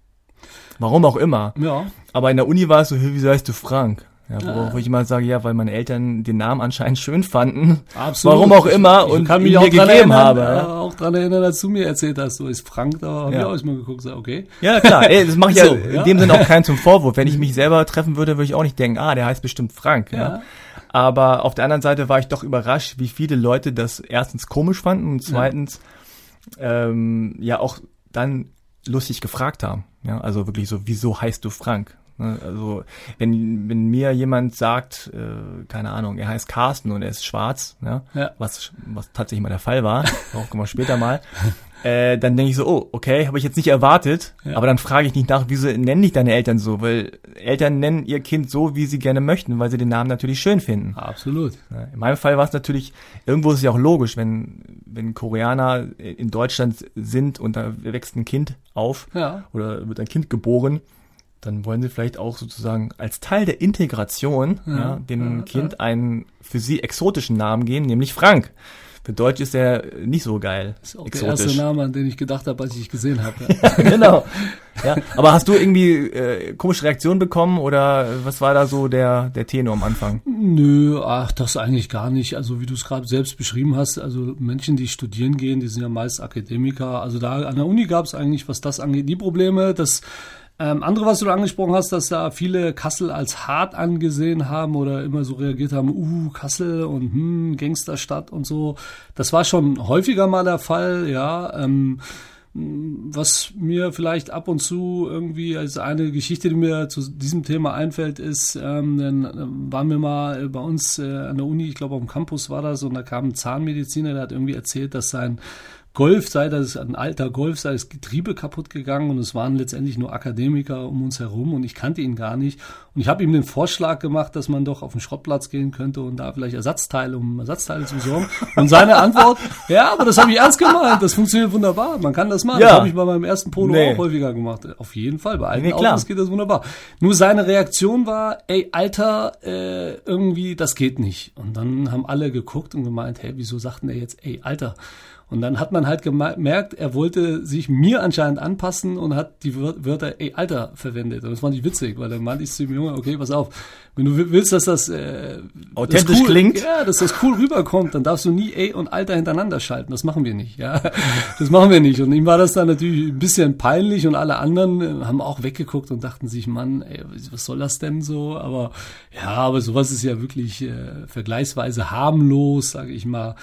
Warum auch immer. Ja. Aber in der Uni war es so, wieso heißt du Frank? Ja, wo, ah. ich immer sage, ja, weil meine Eltern den Namen anscheinend schön fanden. Absolut. Warum auch immer ich, und kann mich auch mir gegeben erinnern, habe. Ja. Äh, auch dran erinnern, dass du mir erzählt hast, so ist Frank, da habe ja. ich auch mal geguckt, so, okay. Ja, klar, ey, das mache ich so, ja in dem Sinne auch keinen zum Vorwurf. Wenn ich mich selber treffen würde, würde ich auch nicht denken, ah, der heißt bestimmt Frank. Ja. Aber auf der anderen Seite war ich doch überrascht, wie viele Leute das erstens komisch fanden und zweitens ja, ähm, ja auch dann lustig gefragt haben. Ja, also wirklich so, wieso heißt du Frank? Ne, also wenn, wenn mir jemand sagt, äh, keine Ahnung, er heißt Carsten und er ist schwarz, ja, ja. Was, was tatsächlich mal der Fall war, auch kommen wir später mal, äh, dann denke ich so, oh, okay, habe ich jetzt nicht erwartet, ja. aber dann frage ich nicht nach, wieso nennen dich deine Eltern so, weil Eltern nennen ihr Kind so, wie sie gerne möchten, weil sie den Namen natürlich schön finden. Absolut. In meinem Fall war es natürlich, irgendwo ist es ja auch logisch, wenn, wenn Koreaner in Deutschland sind und da wächst ein Kind auf ja. oder wird ein Kind geboren, dann wollen sie vielleicht auch sozusagen als Teil der Integration ja, ja dem ja, Kind einen für sie exotischen Namen geben, nämlich Frank. Für Deutsch ist der nicht so geil. Ist auch exotisch. der erste Name, an den ich gedacht habe, als ich gesehen habe. genau. Ja, aber hast du irgendwie äh, komische Reaktionen bekommen oder was war da so der der Tenor am Anfang? Nö, ach, das eigentlich gar nicht. Also wie du es gerade selbst beschrieben hast, also Menschen, die studieren gehen, die sind ja meist Akademiker. Also da an der Uni gab es eigentlich, was das angeht, die Probleme, dass ähm, andere, was du da angesprochen hast, dass da viele Kassel als hart angesehen haben oder immer so reagiert haben, uh, Kassel und hm, Gangsterstadt und so. Das war schon häufiger mal der Fall, ja. Ähm, was mir vielleicht ab und zu irgendwie als eine Geschichte, die mir zu diesem Thema einfällt, ist, ähm, dann äh, waren wir mal bei uns äh, an der Uni, ich glaube auf dem Campus war das, und da kam ein Zahnmediziner, der hat irgendwie erzählt, dass sein Golf sei, das ist ein alter Golf, sei das Getriebe kaputt gegangen und es waren letztendlich nur Akademiker um uns herum und ich kannte ihn gar nicht. Und ich habe ihm den Vorschlag gemacht, dass man doch auf den Schrottplatz gehen könnte und da vielleicht Ersatzteile, um Ersatzteile zu besorgen. Und seine Antwort, ja, aber das habe ich ernst gemeint, das funktioniert wunderbar, man kann das machen. Ja. Das habe ich bei meinem ersten Polo nee. auch häufiger gemacht. Auf jeden Fall, bei alten nee, Autos geht das wunderbar. Nur seine Reaktion war, ey, Alter, äh, irgendwie, das geht nicht. Und dann haben alle geguckt und gemeint, hey, wieso sagt denn der jetzt, ey, Alter? Und dann hat man halt gemerkt, er wollte sich mir anscheinend anpassen und hat die Wörter ey Alter verwendet. Und das fand ich witzig, weil dann meinte ich zu dem Junge, okay, pass auf, wenn du willst, dass das äh, authentisch das cool, klingt, ja, dass das cool rüberkommt, dann darfst du nie ey und Alter hintereinander schalten. Das machen wir nicht, ja, das machen wir nicht. Und ihm war das dann natürlich ein bisschen peinlich und alle anderen äh, haben auch weggeguckt und dachten sich, Mann, ey, was soll das denn so? Aber ja, aber sowas ist ja wirklich äh, vergleichsweise harmlos, sage ich mal.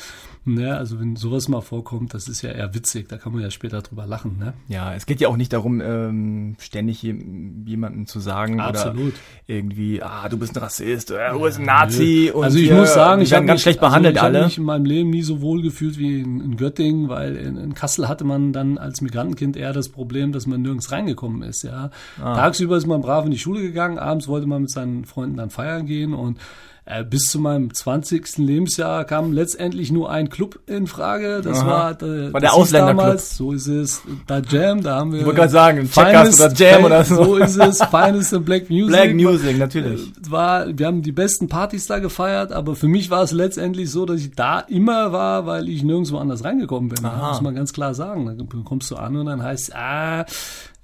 Ne? Also wenn sowas mal vorkommt, das ist ja eher witzig, da kann man ja später drüber lachen. Ne? Ja, es geht ja auch nicht darum, ähm, ständig jemandem zu sagen Absolut. oder irgendwie, ah, du bist ein Rassist, oder du bist ein Nazi. Und also ich hier, muss sagen, ich habe ganz schlecht behandelt also ich alle. Ich mich in meinem Leben nie so wohl gefühlt wie in, in Göttingen, weil in, in, Kassel hatte man dann als Migrantenkind eher das Problem, dass man nirgends reingekommen ist. Ja, ah. tagsüber ist man brav in die Schule gegangen, abends wollte man mit seinen Freunden dann feiern gehen und äh, bis zu meinem 20. Lebensjahr kam letztendlich nur ein Club in Frage. Das Aha. war, äh, war der Ausländerclub. So ist es. Da Jam, da haben wir. Ich wollte gerade sagen, Finest, oder Jam oder so. So ist es. Finest in Black Music. Black Music, natürlich. Äh, war, wir haben die besten Partys da gefeiert, aber für mich war es letztendlich so, dass ich da immer war, weil ich nirgendwo anders reingekommen bin. Aha. Muss man ganz klar sagen. Dann kommst du an und dann heißt ah,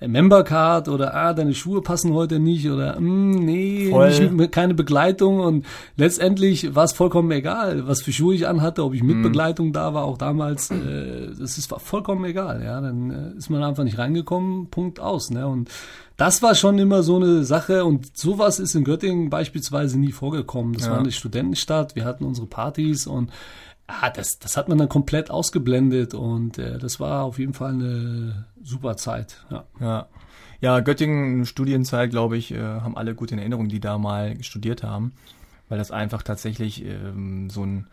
Membercard oder ah, deine Schuhe passen heute nicht oder mm, nee, nicht, keine Begleitung und letztendlich war es vollkommen egal, was für Schuhe ich anhatte, ob ich mit mm. Begleitung da war, auch damals, äh, das ist vollkommen egal, ja, dann äh, ist man einfach nicht reingekommen, Punkt aus, ne, und das war schon immer so eine Sache und sowas ist in Göttingen beispielsweise nie vorgekommen. Das ja. war eine Studentenstadt, wir hatten unsere Partys und ah, das, das hat man dann komplett ausgeblendet und äh, das war auf jeden Fall eine super Zeit. Ja. ja. Ja, Göttingen Studienzeit, glaube ich, äh, haben alle gut in Erinnerung, die da mal studiert haben, weil das einfach tatsächlich ähm, so ein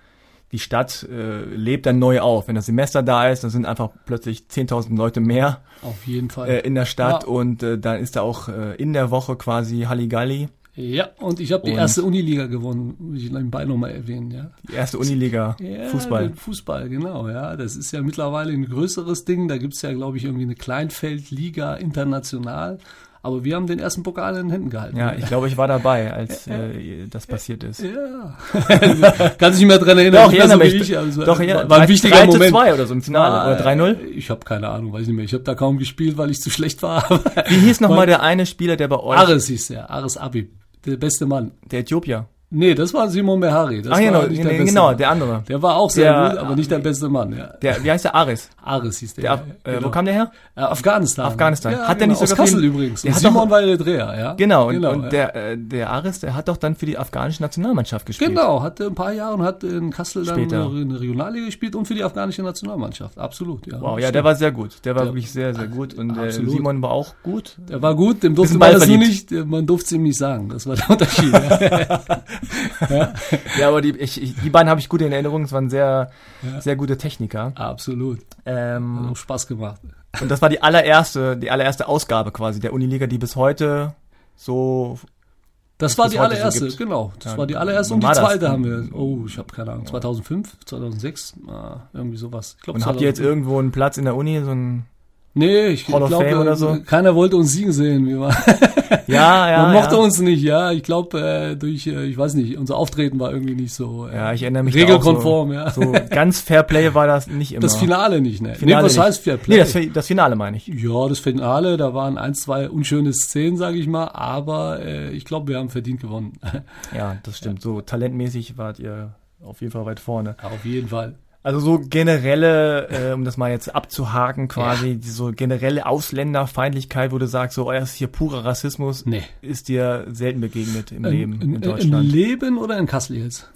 die Stadt äh, lebt dann neu auf. Wenn das Semester da ist, dann sind einfach plötzlich 10.000 Leute mehr. Auf jeden Fall. Äh, in der Stadt ja. und äh, dann ist da auch äh, in der Woche quasi Halligalli. Ja, und ich habe die erste Uniliga gewonnen, will ich nebenbei nochmal erwähnen, ja. Die erste Uniliga, ja, Fußball. Fußball, genau, ja. Das ist ja mittlerweile ein größeres Ding. Da gibt's ja, glaube ich, irgendwie eine Kleinfeldliga international. Aber wir haben den ersten Pokal in den Händen gehalten. Ja, ich glaube, ich war dabei, als äh, das passiert ist. Ja. Kannst dich nicht mehr dran erinnern. Doch, ich erinnere mich. Ich, also, doch, ja, war ein wichtiger 3 Moment. 2 oder so im Finale. oder 3-0? Ich habe keine Ahnung, weiß nicht mehr. Ich habe da kaum gespielt, weil ich zu schlecht war. Wie hieß nochmal der eine Spieler, der bei euch... Ares hieß der, Ares Abib. Der beste Mann. Der Äthiopier. Nee, das war Simon Behari. Das Ach, genau, nee, der genau, Mann. der andere. Der war auch sehr der, gut, aber nicht der beste Mann. Ja. Der, wie heißt der? Aris. Aris hieß der. der äh, genau. Wo kam der her? Äh, Afghanistan. Afghanistan. Ja, hat der genau, nicht sogar aus Kassel den, übrigens. Der Simon war Eritrea, ja. Genau, und, genau, und ja. der, äh, der Aris, der hat doch dann für die afghanische Nationalmannschaft gespielt. Genau, hatte ein paar Jahre und hat in Kassel dann Später. eine Regionalliga gespielt und für die afghanische Nationalmannschaft. Absolut, ja. Wow, ja, der war sehr gut. Der war der, wirklich sehr, sehr gut. Und äh, Simon war auch gut. Der war gut, dem durfte man das nicht, man durfte es ihm nicht sagen. Das war der Unterschied. ja. ja, aber die, ich, ich, die beiden habe ich gut in Erinnerung. Es waren sehr, ja. sehr gute Techniker. Absolut. Ähm, Hat auch Spaß gemacht. Und das war die allererste, die allererste Ausgabe quasi der Uniliga, die bis heute so das war die allererste, so genau. Das ja, war die allererste und die zweite das? haben wir. Oh, ich habe keine Ahnung. 2005, 2006, ah, irgendwie sowas. Glaub, und 2005. habt ihr jetzt irgendwo einen Platz in der Uni, so ein Nee, ich glaube, so. keiner wollte uns siegen sehen. Wir waren ja, ja. Man mochte ja. uns nicht, ja. Ich glaube, äh, durch, äh, ich weiß nicht, unser Auftreten war irgendwie nicht so äh, ja, ich erinnere mich regelkonform, so, ja. So ganz Fairplay war das nicht immer. Das Finale nicht, ne? Finale nee, was nicht. heißt Fairplay? Nee, das, das, Finale meine ich. Ja, das Finale, da waren ein, zwei unschöne Szenen, sage ich mal, aber äh, ich glaube, wir haben verdient gewonnen. ja, das stimmt. So talentmäßig wart ihr auf jeden Fall weit vorne. Auf jeden Fall. Also so generelle, äh, um das mal jetzt abzuhaken quasi, ja. die so generelle Ausländerfeindlichkeit, wo du sagst, so, oh, das ist hier purer Rassismus, nee. ist dir selten begegnet im in, Leben in, in Deutschland. Im Leben oder in Kassel jetzt?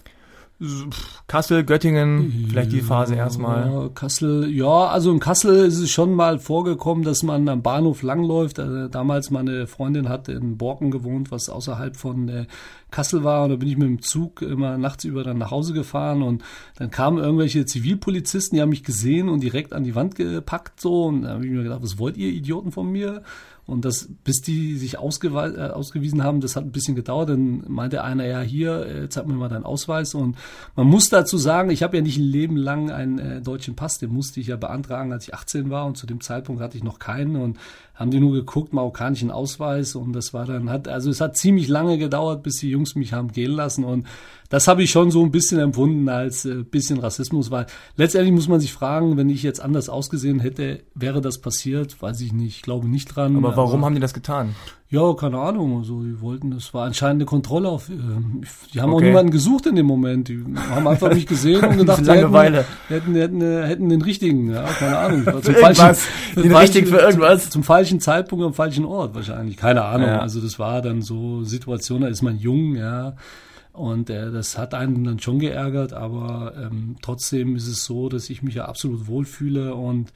Kassel, Göttingen, vielleicht die Phase erstmal. Kassel, ja, also in Kassel ist es schon mal vorgekommen, dass man am Bahnhof langläuft. Also damals meine Freundin hat in Borken gewohnt, was außerhalb von äh, Kassel war. Und da bin ich mit dem Zug immer nachts über dann nach Hause gefahren und dann kamen irgendwelche Zivilpolizisten, die haben mich gesehen und direkt an die Wand gepackt so. Und da habe ich mir gedacht, was wollt ihr Idioten von mir? Und das, bis die sich äh, ausgewiesen haben, das hat ein bisschen gedauert. Dann meinte einer, ja, hier, äh, zeig mir mal deinen Ausweis. Und man muss dazu sagen, ich habe ja nicht ein Leben lang einen äh, deutschen Pass, den musste ich ja beantragen, als ich 18 war. Und zu dem Zeitpunkt hatte ich noch keinen. Und haben die nur geguckt, marokkanischen Ausweis. Und das war dann, hat, also es hat ziemlich lange gedauert, bis die Jungs mich haben gehen lassen. Und das habe ich schon so ein bisschen empfunden als äh, bisschen Rassismus, weil letztendlich muss man sich fragen, wenn ich jetzt anders ausgesehen hätte, wäre das passiert? Weiß ich nicht, ich glaube nicht dran. Aber warum aber, haben die das getan? Ja, keine Ahnung. Also die wollten, das war anscheinend eine Kontrolle auf. Äh, die haben okay. auch niemanden gesucht in dem Moment. Die haben einfach mich gesehen und gedacht, Langeweile. Hätten, hätten, hätten, hätten den richtigen, ja, keine Ahnung. Zum für falschen, irgendwas. Den richtigen für irgendwas. Zum, zum, falschen Zeitpunkt am falschen Ort wahrscheinlich. Keine Ahnung. Ja. Also das war dann so Situation, da ist man jung, ja. Und äh, das hat einen dann schon geärgert, aber ähm, trotzdem ist es so, dass ich mich ja absolut wohlfühle und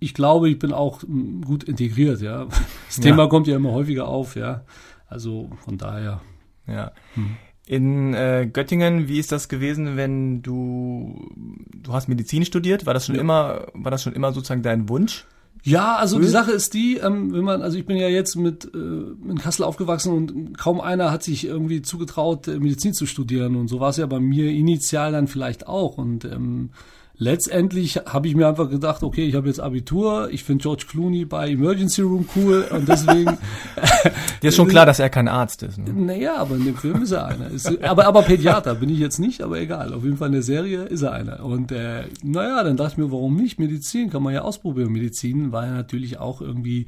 ich glaube, ich bin auch mm, gut integriert, ja. Das Thema Ja. kommt ja immer häufiger auf, ja. Also von daher. Ja. Hm. In äh, Göttingen, wie ist das gewesen, wenn du du hast Medizin studiert? War das schon Ja. immer war das schon immer sozusagen dein Wunsch? Ja, also die? Sache ist die, ähm, wenn man, also ich bin ja jetzt mit äh, in Kassel aufgewachsen und kaum einer hat sich irgendwie zugetraut, Medizin zu studieren. Und so war es ja bei mir initial dann vielleicht auch. Und ähm, letztendlich habe ich mir einfach gedacht, okay, ich habe jetzt Abitur, ich finde George Clooney bei Emergency Room cool und deswegen, Dir ist schon klar, dass er kein Arzt ist. Ne? naja, aber in dem Film ist er einer. Ist, aber, aber Pädiater bin ich jetzt nicht, aber egal. Auf jeden Fall in der Serie ist er einer. Und äh, naja, dann dachte ich mir, warum nicht? Medizin kann man ja ausprobieren. Medizin war ja natürlich auch irgendwie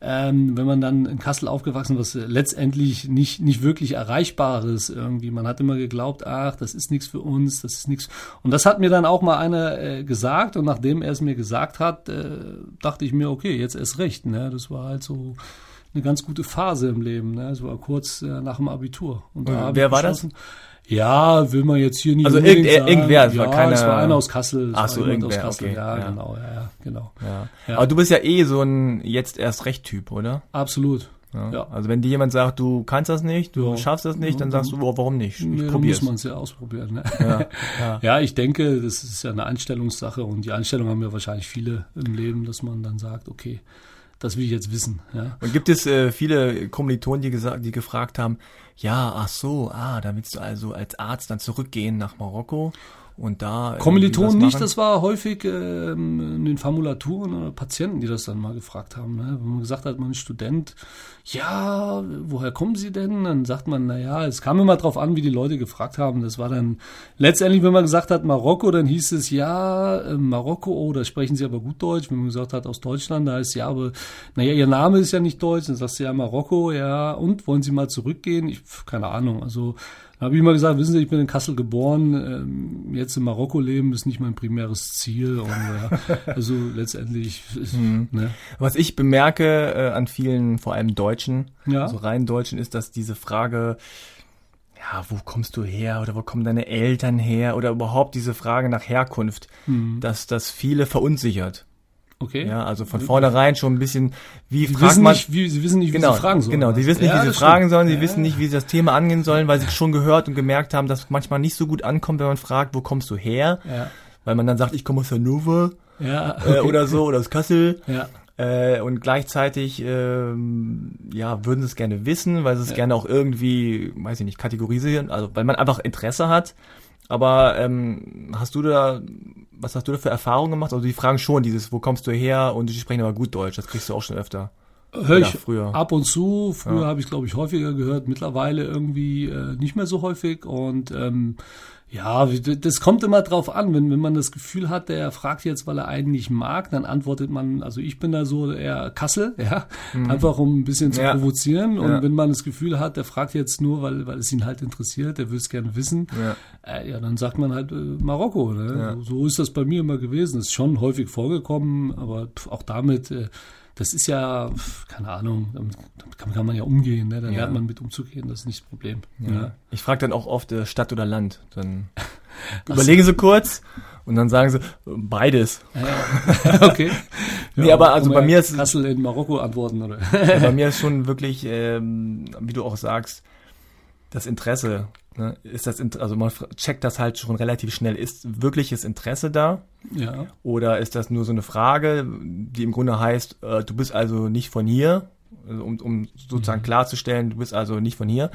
ähm, wenn man dann in Kassel aufgewachsen was äh, letztendlich nicht nicht wirklich erreichbares irgendwie. Man hat immer geglaubt ach das ist nichts für uns das ist nichts. Und das hat mir dann auch mal einer äh, gesagt. Und nachdem er es mir gesagt hat äh, dachte ich mir okay jetzt erst recht ne? Das war halt so eine ganz gute Phase im Leben ne? Das war kurz äh, nach dem Abitur. Und Und hab wer ich war das? Ja, will man jetzt hier nicht Also irgend- sagen. irgendwer, es ja, war keine- es war einer aus Kassel. Ach so, jemand aus irgendwer, Kassel. okay, Ja, ja. genau, ja, ja, genau. Ja. Ja. Aber du bist ja eh so ein jetzt erst recht Typ, oder? Absolut. Ja. Also wenn dir jemand sagt, du kannst das nicht, du schaffst das nicht, dann sagst du, oh, warum nicht? Ich Ja, probier's. muss man es ja ausprobieren. Ne? Ja, ich denke, das ist ja eine Einstellungssache und die Einstellung haben ja wahrscheinlich viele im Leben, dass man dann sagt, okay, das will ich jetzt wissen. Ja. Und gibt es äh, viele Kommilitonen, die gesagt, die gefragt haben, ja, ach so, ah, da willst du also als Arzt dann zurückgehen nach Marokko und da irgendwie Kommilitonen nicht, das war häufig ähm, in den Formulaturen oder Patienten, die das dann mal gefragt haben. Ne? Wenn man gesagt hat, man ist Student, ja, woher kommen Sie denn? Dann sagt man, na ja, es kam immer drauf an, wie die Leute gefragt haben. Das war dann letztendlich, wenn man gesagt hat Marokko, dann hieß es ja, äh, Marokko, oh, da sprechen Sie aber gut Deutsch. Wenn man gesagt hat aus Deutschland, da heißt ja, aber naja, Ihr Name ist ja nicht Deutsch. Dann sagst du ja Marokko, ja, und wollen Sie mal zurückgehen? Ich, keine Ahnung, also da habe ich immer gesagt, wissen Sie, ich bin in Kassel geboren, ähm, jetzt in Marokko leben ist nicht mein primäres Ziel. Und, ja, also letztendlich, ist, Mhm. ne? Was ich bemerke äh, an vielen, vor allem Deutschen, Ja. also rein Deutschen, ist, dass diese Frage, ja, wo kommst du her oder wo kommen deine Eltern her oder überhaupt diese Frage nach Herkunft, Hm. dass das viele verunsichert. Okay. Ja, also von vornherein schon ein bisschen, wie Sie fragt wissen, man, nicht, wie, sie wissen nicht, wie genau, sie fragen sollen. genau, sie wissen nicht, Ja, wie sie fragen stimmt. sollen, sie Ja. wissen nicht, wie sie das Thema angehen sollen, weil sie schon gehört und gemerkt haben, dass manchmal nicht so gut ankommt, wenn man fragt, wo kommst du her? Ja, Weil man dann sagt, ich komme aus Hannover ja, äh, oder so oder aus Kassel. ja, Äh, und gleichzeitig, ähm, ja, würden sie es gerne wissen, weil sie es Ja. gerne auch irgendwie, weiß ich nicht, kategorisieren, also weil man einfach Interesse hat. Aber ähm, hast du da, was hast du da für Erfahrungen gemacht? Also die fragen schon dieses, wo kommst du her? Und die sprechen aber gut Deutsch, das kriegst du auch schon öfter. Hör ich früher. ab und zu. Früher Ja. habe ich glaube ich häufiger gehört, mittlerweile irgendwie äh, nicht mehr so häufig. Und ähm, ja, das kommt immer drauf an. Wenn, wenn man das Gefühl hat, der fragt jetzt, weil er einen nicht mag, dann antwortet man, also ich bin da so eher Kassel, ja, einfach um ein bisschen zu Mhm. Ja. provozieren. Und Ja. wenn man das Gefühl hat, der fragt jetzt nur, weil, weil es ihn halt interessiert, der will es gerne wissen, Ja. äh, ja, dann sagt man halt äh, Marokko. Ne? So, ist das bei mir immer gewesen. Ist schon häufig vorgekommen, aber auch damit, äh, das ist ja, keine Ahnung, damit, damit kann, man ja umgehen. Ne? Da Ja. lernt man mit umzugehen, das ist nicht das Problem. Ja. Ich frage dann auch oft äh, Stadt oder Land. Dann überlegen sie kurz und dann sagen sie, äh, beides. Ja. okay. Nee, aber also bei mir ja ist- Kassel in Marokko antworten, oder? Ja, bei mir ist schon wirklich, ähm, wie du auch sagst, das Interesse. Ne? Ist das, also man checkt das halt schon relativ schnell. Ist wirkliches Interesse da? ja. Oder ist das nur so eine Frage, die im Grunde heißt, äh, du bist also nicht von hier, also um, um sozusagen klarzustellen, du bist also nicht von hier.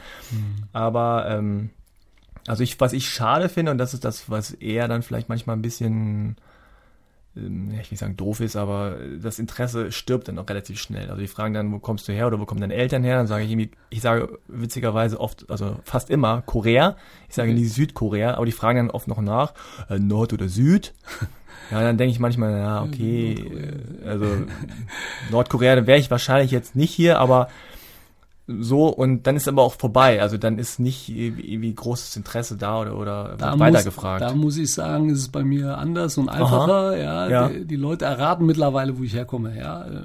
Aber ähm, also ich, was ich schade finde, und das ist das, was er dann vielleicht manchmal ein bisschen, ich will nicht sagen doof ist, aber das Interesse stirbt dann auch relativ schnell. Also die fragen dann, wo kommst du her oder wo kommen deine Eltern her? Dann sage ich irgendwie, ich sage witzigerweise oft, also fast immer Korea. Ich sage nie Südkorea, aber die fragen dann oft noch nach, äh, Nord oder Süd. Ja, dann denke ich manchmal, ja, okay, äh, also Nordkorea, da wäre ich wahrscheinlich jetzt nicht hier, aber so und dann ist aber auch vorbei. Also dann ist nicht irgendwie großes Interesse da oder, oder Da wird muss, weitergefragt. da muss ich sagen, ist es bei mir anders und einfacher. Ja, Ja. Die, die Leute erraten mittlerweile, wo ich herkomme. Ja, Äh,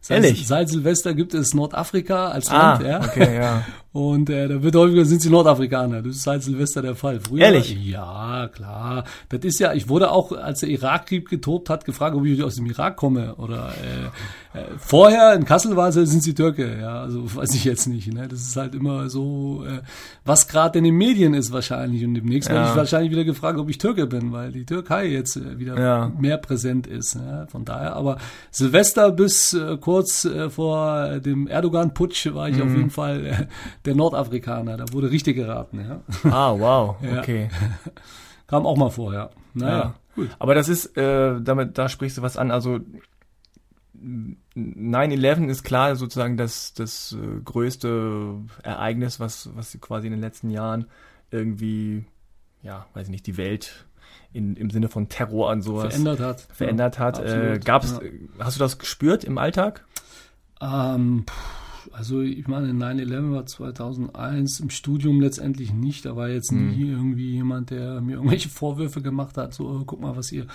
seit, Ehrlich? seit Silvester gibt es Nordafrika als ah, Land. Ja, okay, ja. Und äh, da wird häufiger sind sie Nordafrikaner. Das ist seit Silvester der Fall. Früher, Ehrlich? Ja, klar. Das ist ja, ich wurde auch, als der Irakkrieg getobt hat, gefragt, ob ich aus dem Irak komme. Oder äh, äh, vorher in Kassel war es, sind sie Türke. Ja, also weiß ich jetzt nicht. Ne? Das ist halt immer so, äh, was gerade in den Medien ist wahrscheinlich. Und demnächst ja. werde ich wahrscheinlich wieder gefragt, ob ich Türke bin, weil die Türkei jetzt äh, wieder ja. mehr präsent ist. Ja? Von daher, aber Silvester bis äh, kurz äh, vor dem Erdogan-Putsch war ich mhm. auf jeden Fall äh, der Nordafrikaner. Da wurde richtig geraten. Ja. Ah, wow, okay. Kam auch mal vor, ja. Naja, ja. gut. Aber das ist, äh, damit, da sprichst du was an. Also 9-11 ist klar sozusagen das, das äh, größte Ereignis, was, was quasi in den letzten Jahren irgendwie, ja, weiß ich nicht, die Welt in, im Sinne von Terror und sowas verändert hat. Verändert ja, hat. Äh, gab's, ja. Hast du das gespürt im Alltag? Ähm, also ich meine, 9-11 war 2001, im Studium letztendlich nicht. Da war jetzt nie hm. irgendwie jemand, der mir irgendwelche Vorwürfe gemacht hat, so, oh, guck mal, was ihr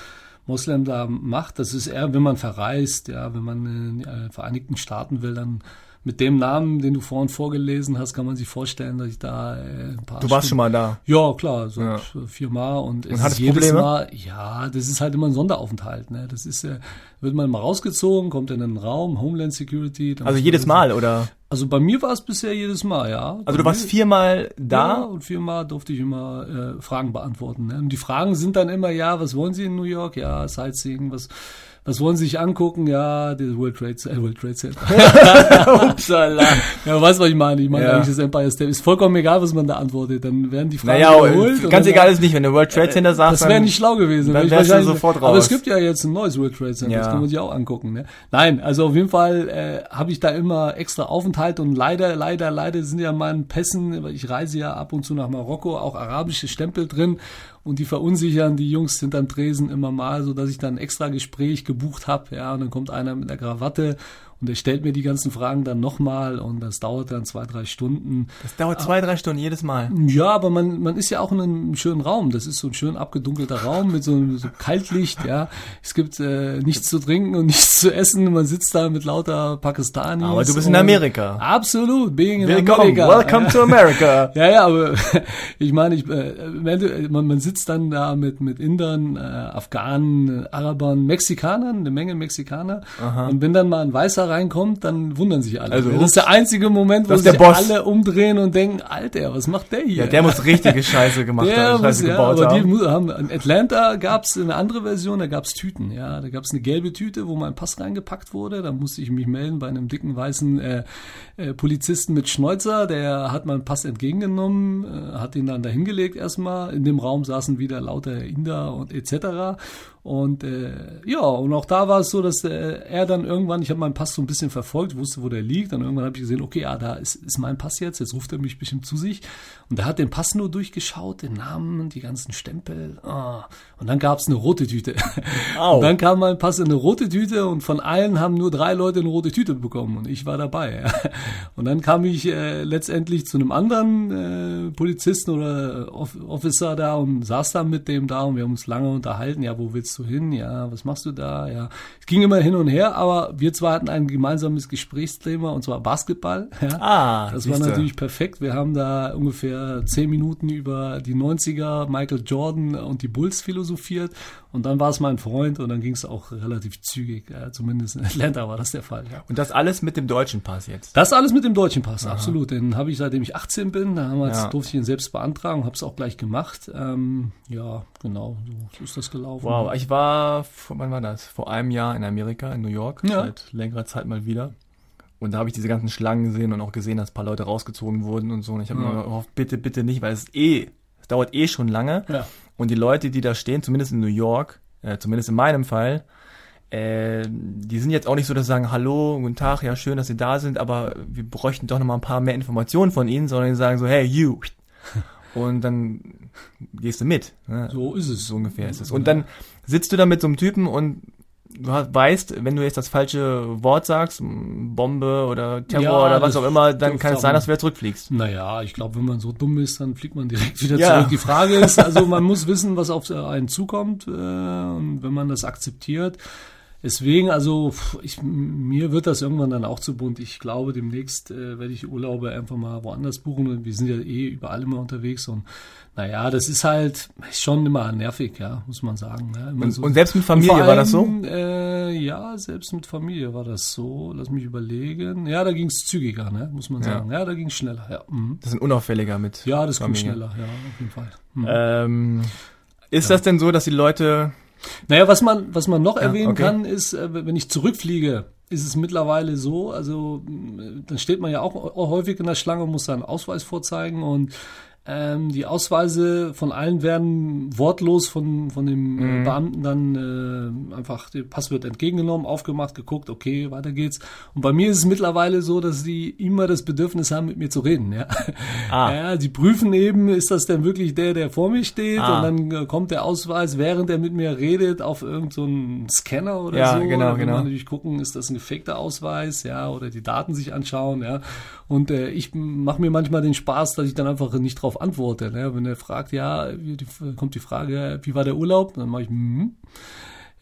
Moslem da macht. Das ist eher, wenn man verreist, ja, wenn man in die äh, Vereinigten Staaten will, dann mit dem Namen, den du vorhin vorgelesen hast, kann man sich vorstellen, dass ich da äh, ein paar. Du warst Stunden, schon mal da. Ja, klar, so ja. viermal und, und es jedes Probleme? Mal, ja, das ist halt immer ein Sonderaufenthalt. Ne? Das ist, äh, wird man mal rausgezogen, kommt in einen Raum, Homeland Security. Also jedes Mal, oder? Also bei mir war es bisher jedes Mal, ja. Also du warst viermal da? Ja, und viermal durfte ich immer äh, Fragen beantworten. Ne? Und die Fragen sind dann immer, ja, was wollen Sie in New York? Ja, Sightseeing, was was wollen Sie sich angucken? Ja, das World Trade, äh, World Trade Center. Upsala. ja, weißt was ich meine? Ich meine ja. eigentlich das Empire State. Ist vollkommen egal, was man da antwortet. Dann werden die Fragen naja, wiederholt. Ganz egal ist nicht, wenn du World Trade Center sagst. Das wäre nicht schlau gewesen. Dann wärst du sofort raus. Aber es gibt ja jetzt ein neues World Trade Center. Ja. Das kann man sich auch angucken. Ne? Nein, also auf jeden Fall äh, habe ich da immer extra Aufenthalt und leider, leider, leider sind ja meinen Pässen, ich reise ja ab und zu nach Marokko, auch arabische Stempel drin und die verunsichern die Jungs hinterm Tresen immer mal, so dass ich dann ein extra Gespräch gebucht habe, ja, und dann kommt einer mit einer Krawatte und er stellt mir die ganzen Fragen dann nochmal und das dauert dann zwei, drei Stunden. Das dauert zwei, drei Stunden jedes Mal. Ja, aber man, man ist ja auch in einem schönen Raum. Das ist so ein schön abgedunkelter Raum mit so, so Kaltlicht, ja. Es gibt äh, nichts zu trinken und nichts zu essen. Man sitzt da mit lauter Pakistanis. Aber du bist in Amerika. Absolut, being in Willkommen, America. Welcome to America. ja, ja, aber ich meine, ich, äh, man, man sitzt dann da mit, mit Indern, äh, Afghanen, Arabern, Mexikanern, eine Menge Mexikaner. Aha. Und wenn dann mal ein Weißer reinkommt, dann wundern sich alle. Also, das ist der einzige Moment, wo sich alle umdrehen und denken, Alter, was macht der hier? Ja, der muss richtige Scheiße gemacht der haben, Scheiße muss, gebaut ja, aber haben. Haben. In Atlanta gab es eine andere Version, da gab es Tüten. Ja, da gab es eine gelbe Tüte, wo mein Pass reingepackt wurde. Da musste ich mich melden bei einem dicken weißen äh, äh, Polizisten mit Schnäuzer. Der hat meinen Pass entgegengenommen, äh, hat ihn dann dahingelegt erstmal. In dem Raum saßen wieder lauter Inder und etc. Und äh, ja, und auch da war es so, dass äh, er dann irgendwann, ich habe meinen Pass so ein bisschen verfolgt, wusste, wo der liegt. Und irgendwann habe ich gesehen, okay, ja, da ist, ist mein Pass jetzt. Jetzt ruft er mich bestimmt zu sich. Und er hat den Pass nur durchgeschaut, den Namen, die ganzen Stempel. Ah. Und dann gab es eine rote Tüte. Au. Und dann kam mein Pass in eine rote Tüte und von allen haben nur drei Leute eine rote Tüte bekommen. Und ich war dabei. Und dann kam ich äh, letztendlich zu einem anderen äh, Polizisten oder Officer da und saß da mit dem da und wir haben uns lange unterhalten. Ja, wo willst du hin? Ja, was machst du da? Ja, es ging immer hin und her, aber wir zwei hatten ein gemeinsames Gesprächsthema und zwar Basketball. Ja. Ah, das war natürlich perfekt. Wir haben da ungefähr zehn Minuten über die 90er, Michael Jordan und die Bulls philosophiert und dann war es mein Freund und dann ging es auch relativ zügig. Ja, zumindest in Atlanta war das der Fall. Ja. Und das alles mit dem deutschen Pass jetzt? Das alles mit dem deutschen Pass, Aha. absolut. Den habe ich seitdem ich 18 bin. Damals ja. durfte ich ihn selbst beantragen, habe es auch gleich gemacht. Ähm, ja, genau, so ist das gelaufen. Wow, ich war, wann war das? Vor einem Jahr in Amerika, in New York, ja. seit längerer Zeit mal wieder. Und da habe ich diese ganzen Schlangen gesehen und auch gesehen, dass ein paar Leute rausgezogen wurden und so. Und ich habe ja. mir gehofft, bitte, bitte nicht, weil es eh, es dauert eh schon lange. Ja. Und die Leute, die da stehen, zumindest in New York, äh, zumindest in meinem Fall, äh, die sind jetzt auch nicht so, dass sie sagen, hallo, guten Tag, ja, schön, dass Sie da sind, aber wir bräuchten doch noch mal ein paar mehr Informationen von Ihnen, sondern die sagen so, hey, you. Und dann gehst du mit. Ne? So ist es. So ungefähr ist es. Und dann sitzt du da mit so einem Typen und du weißt, wenn du jetzt das falsche Wort sagst, Bombe oder Terror ja, oder was auch immer, dann kann es sein, dass du wieder zurückfliegst. Naja, ich glaube, wenn man so dumm ist, dann fliegt man direkt wieder ja. zurück. Die Frage ist, also man muss wissen, was auf einen zukommt äh, und wenn man das akzeptiert, Deswegen, also ich, mir wird das irgendwann dann auch zu bunt. Ich glaube, demnächst äh, werde ich Urlaube einfach mal woanders buchen. Und wir sind ja eh überall immer unterwegs. Und naja, das ist halt schon immer nervig, ja, muss man sagen. Ja, und, so. und, selbst mit Familie allem, war das so? Äh, ja, selbst mit Familie war das so. Lass mich überlegen. Ja, da ging es zügiger, ne, muss man sagen. Ja, ja da ging es schneller, ja. Mhm. Das sind unauffälliger mit. Ja, das Familie. ging schneller, ja, auf jeden Fall. Mhm. Ähm, ist das denn so, dass die Leute naja, was man, was man noch ja, erwähnen okay. kann, ist, äh, wenn ich zurückfliege, ist es mittlerweile so, also dann steht man ja auch häufig in der Schlange und muss seinen Ausweis vorzeigen und ähm, die Ausweise von allen werden wortlos von, von dem mhm. Beamten dann äh, einfach der Pass wird entgegengenommen, aufgemacht, geguckt, okay, weiter geht's. Und bei mir ist es mittlerweile so, dass die immer das Bedürfnis haben, mit mir zu reden. Ja, ah. ja sie prüfen eben, ist das denn wirklich der, der vor mir steht? Ah. Und dann äh, kommt der Ausweis, während er mit mir redet, auf irgendeinen so Scanner oder ja, so. Genau, da genau. man natürlich gucken, ist das ein gefakter Ausweis, ja, oder die Daten sich anschauen, ja. Und äh, ich mache mir manchmal den Spaß, dass ich dann einfach nicht drauf antworte. Ne? Wenn er fragt, ja, die, kommt die Frage, wie war der Urlaub? Dann mache ich, hm.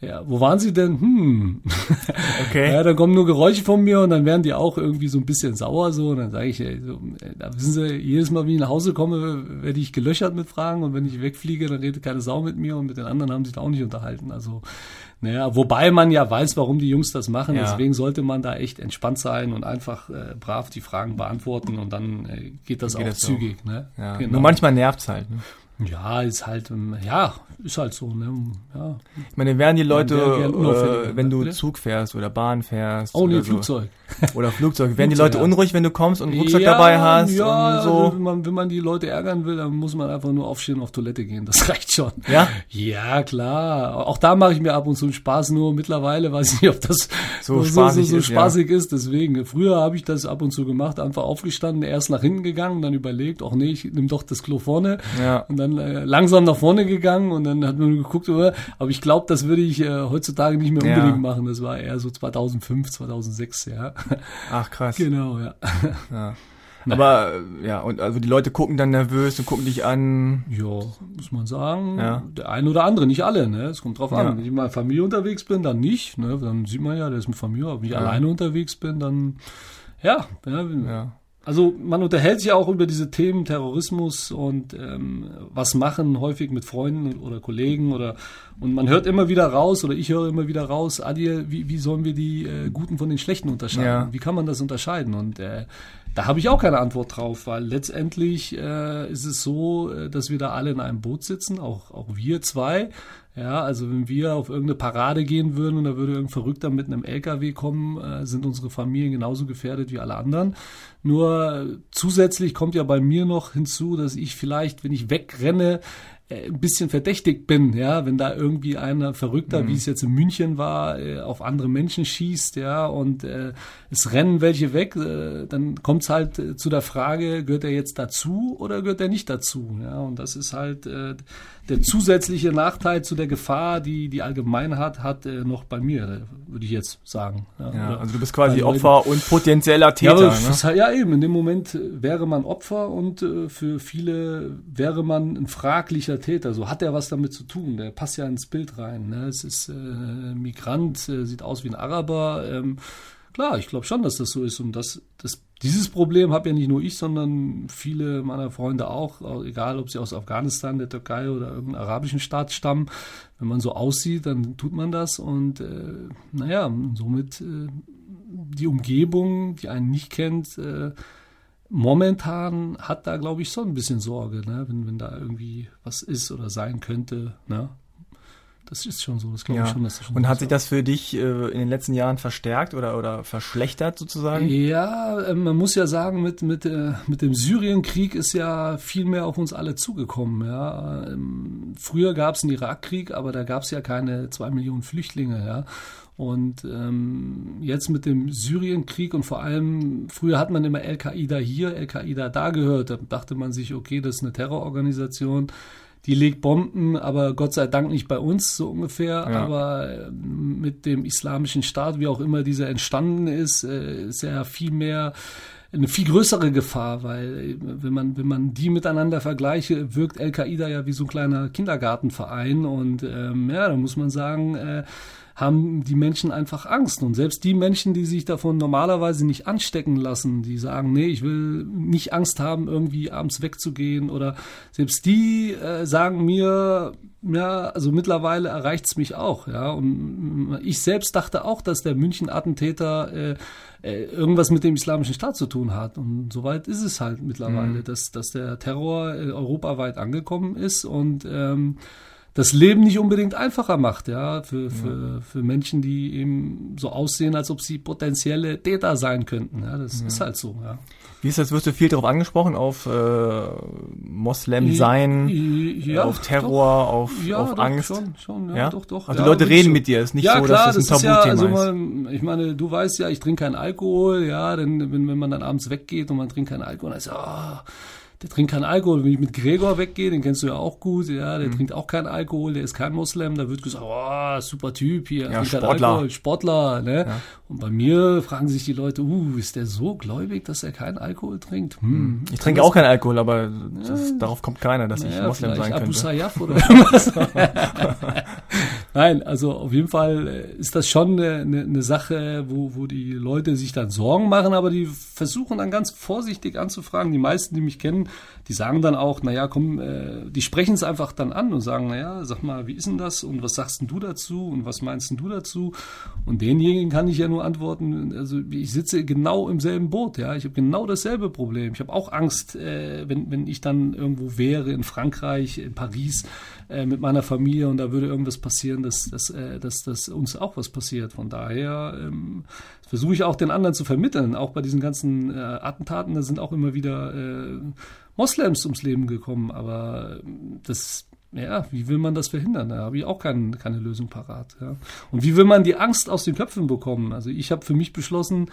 Ja, wo waren Sie denn? Hm. Okay. Ja, dann kommen nur Geräusche von mir und dann werden die auch irgendwie so ein bisschen sauer so. Und dann sage ich, ey, so, da wissen Sie, jedes Mal, wenn ich nach Hause komme, werde ich gelöchert mit Fragen und wenn ich wegfliege, dann redet keine Sau mit mir und mit den anderen haben sich da auch nicht unterhalten. Also naja, wobei man ja weiß, warum die Jungs das machen. Ja. Deswegen sollte man da echt entspannt sein und einfach äh, brav die Fragen beantworten und dann äh, geht das geht auch das zügig. Ne? Ja. Genau. Nur manchmal nervt's halt. Ne? Ja, ist halt, ähm, ja, ist halt so, ne? Ja. Ich meine, werden die Leute, äh, wenn du bitte? Zug fährst oder Bahn fährst. Oh, nee, Flugzeug. Oder Flugzeug. Werden die Leute ja. unruhig, wenn du kommst und einen Rucksack ja, dabei hast? Ja, und so? also, wenn, man, wenn man die Leute ärgern will, dann muss man einfach nur aufstehen und auf Toilette gehen. Das reicht schon. Ja? Ja, klar. Auch da mache ich mir ab und zu Spaß, nur mittlerweile weiß ich nicht, ob das so, so spaßig, so, so, ist, spaßig ja. ist. Deswegen, früher habe ich das ab und zu gemacht, einfach aufgestanden, erst nach hinten gegangen, dann überlegt, ach nee, ich nehme doch das Klo vorne. Ja. Und dann äh, langsam nach vorne gegangen und dann hat man geguckt, oder? aber ich glaube, das würde ich äh, heutzutage nicht mehr unbedingt machen. Das war eher so 2005, 2006, ja. Ach krass. Genau, ja. ja. Aber äh, ja, und also die Leute gucken dann nervös und gucken dich an. Ja, muss man sagen. Ja. Der eine oder andere, nicht alle, ne? Es kommt drauf an. Ja. Wenn ich mal Familie unterwegs bin, dann nicht, ne? Dann sieht man ja, der ist mit Familie. Aber wenn ich ja. alleine unterwegs bin, dann ja, ja. Also man unterhält sich auch über diese Themen Terrorismus und ähm, was machen häufig mit Freunden oder Kollegen oder und man hört immer wieder raus oder ich höre immer wieder raus, Adil, wie, wie sollen wir die äh, Guten von den Schlechten unterscheiden? Ja. Wie kann man das unterscheiden? Und äh, da habe ich auch keine Antwort drauf, weil letztendlich äh, ist es so, äh, dass wir da alle in einem Boot sitzen, auch, auch wir zwei. Ja, also wenn wir auf irgendeine Parade gehen würden und da würde irgendein Verrückter mit einem LKW kommen, äh, sind unsere Familien genauso gefährdet wie alle anderen. Nur zusätzlich kommt ja bei mir noch hinzu, dass ich vielleicht, wenn ich wegrenne, äh, ein bisschen verdächtig bin, ja, wenn da irgendwie einer Verrückter, mhm. wie es jetzt in München war, äh, auf andere Menschen schießt, ja, und äh, es rennen welche weg, äh, dann kommt es halt äh, zu der Frage, gehört er jetzt dazu oder gehört er nicht dazu, ja, und das ist halt äh, der zusätzliche Nachteil zu der Gefahr, die die Allgemeinheit hat, äh, noch bei mir, würde ich jetzt sagen. Ja, ja also du bist quasi Opfer und potenzieller Täter. Ja, ne? halt, ja, eben, in dem Moment wäre man Opfer und äh, für viele wäre man ein fraglicher Täter. So hat er was damit zu tun. Der passt ja ins Bild rein. Ne? Es ist äh, Migrant, äh, sieht aus wie ein Araber. Ähm, klar, ich glaube schon, dass das so ist. Und das, das, dieses Problem habe ja nicht nur ich, sondern viele meiner Freunde auch, egal ob sie aus Afghanistan, der Türkei oder irgendeinem arabischen Staat stammen. Wenn man so aussieht, dann tut man das. Und äh, naja, somit äh, die Umgebung, die einen nicht kennt, äh, momentan hat da, glaube ich, so ein bisschen Sorge, ne? wenn, wenn da irgendwie was ist oder sein könnte. Ne? Das ist schon so, das glaube ja. ich schon. Das schon Und hat sich das für dich äh, in den letzten Jahren verstärkt oder, oder verschlechtert sozusagen? Ja, äh, man muss ja sagen, mit, mit, äh, mit dem Syrienkrieg ist ja viel mehr auf uns alle zugekommen. Ja. Ähm, früher gab es einen Irakkrieg, aber da gab es ja keine zwei Millionen Flüchtlinge. Ja. Und ähm, jetzt mit dem Syrienkrieg und vor allem, früher hat man immer Al-Qaida hier, Al-Qaida da gehört. Da dachte man sich, okay, das ist eine Terrororganisation die legt Bomben, aber Gott sei Dank nicht bei uns, so ungefähr. Ja. Aber ähm, mit dem islamischen Staat, wie auch immer dieser entstanden ist, äh, ist er viel mehr eine viel größere Gefahr, weil äh, wenn man, wenn man die miteinander vergleiche, wirkt Al-Qaida ja wie so ein kleiner Kindergartenverein und ähm, ja, da muss man sagen, äh, haben die Menschen einfach Angst. Und selbst die Menschen, die sich davon normalerweise nicht anstecken lassen, die sagen, nee, ich will nicht Angst haben, irgendwie abends wegzugehen oder selbst die äh, sagen mir, ja, also mittlerweile erreicht's mich auch, ja. Und ich selbst dachte auch, dass der München-Attentäter äh, äh, irgendwas mit dem Islamischen Staat zu tun hat. Und soweit ist es halt mittlerweile, mhm. dass, dass der Terror äh, europaweit angekommen ist und ähm, das Leben nicht unbedingt einfacher macht, ja, für, für, für Menschen, die eben so aussehen, als ob sie potenzielle Täter sein könnten. Ja, das ja. ist halt so, ja. Wie ist das, wirst du viel darauf angesprochen, auf äh, Moslem sein, ja, auf Terror, doch. auf, ja, auf doch, Angst? Schon, schon, ja, ja? doch, doch. Also die Leute reden so. mit dir, ist nicht ja, so, klar, dass das ein Tabuthema ist. Ja, also man, ich meine, du weißt ja, ich trinke keinen Alkohol, ja, denn wenn, wenn man dann abends weggeht und man trinkt keinen Alkohol, dann ist ja, oh, der trinkt keinen Alkohol. Wenn ich mit Gregor weggehe, den kennst du ja auch gut, ja, der mhm. trinkt auch keinen Alkohol, der ist kein Moslem, da wird gesagt, oh, super Typ hier, ja, Sportler. Alkohol, Sportler, ne? Ja. Und bei mir fragen sich die Leute, uh, ist der so gläubig, dass er keinen Alkohol trinkt? Hm. Mhm. Ich trinke auch keinen Alkohol, aber das, ja. darauf kommt keiner, dass naja, ich Moslem sein könnte. Abu Sayyaf oder was? Nein, also auf jeden Fall äh, ist das schon eine, eine Sache, wo, wo die Leute sich dann Sorgen machen, aber die versuchen dann ganz vorsichtig anzufragen. Die meisten, die mich kennen, die sagen dann auch, naja, komm, äh, die sprechen es einfach dann an und sagen, naja, sag mal, wie ist denn das und was sagst denn du dazu und was meinst denn du dazu? Und denjenigen kann ich ja nur antworten, also ich sitze genau im selben Boot, ja, ich habe genau dasselbe Problem. Ich habe auch Angst, äh, wenn, wenn ich dann irgendwo wäre in Frankreich, in Paris, äh, mit meiner Familie und da würde irgendwas passieren, dass, dass, äh, dass, dass uns auch was passiert. Von daher ähm, versuche ich auch den anderen zu vermitteln. Auch bei diesen ganzen äh, Attentaten, da sind auch immer wieder äh, Moslems ums Leben gekommen, aber das ja, wie will man das verhindern? Da habe ich auch kein, keine Lösung parat. Ja. Und wie will man die Angst aus den Köpfen bekommen? Also ich habe für mich beschlossen,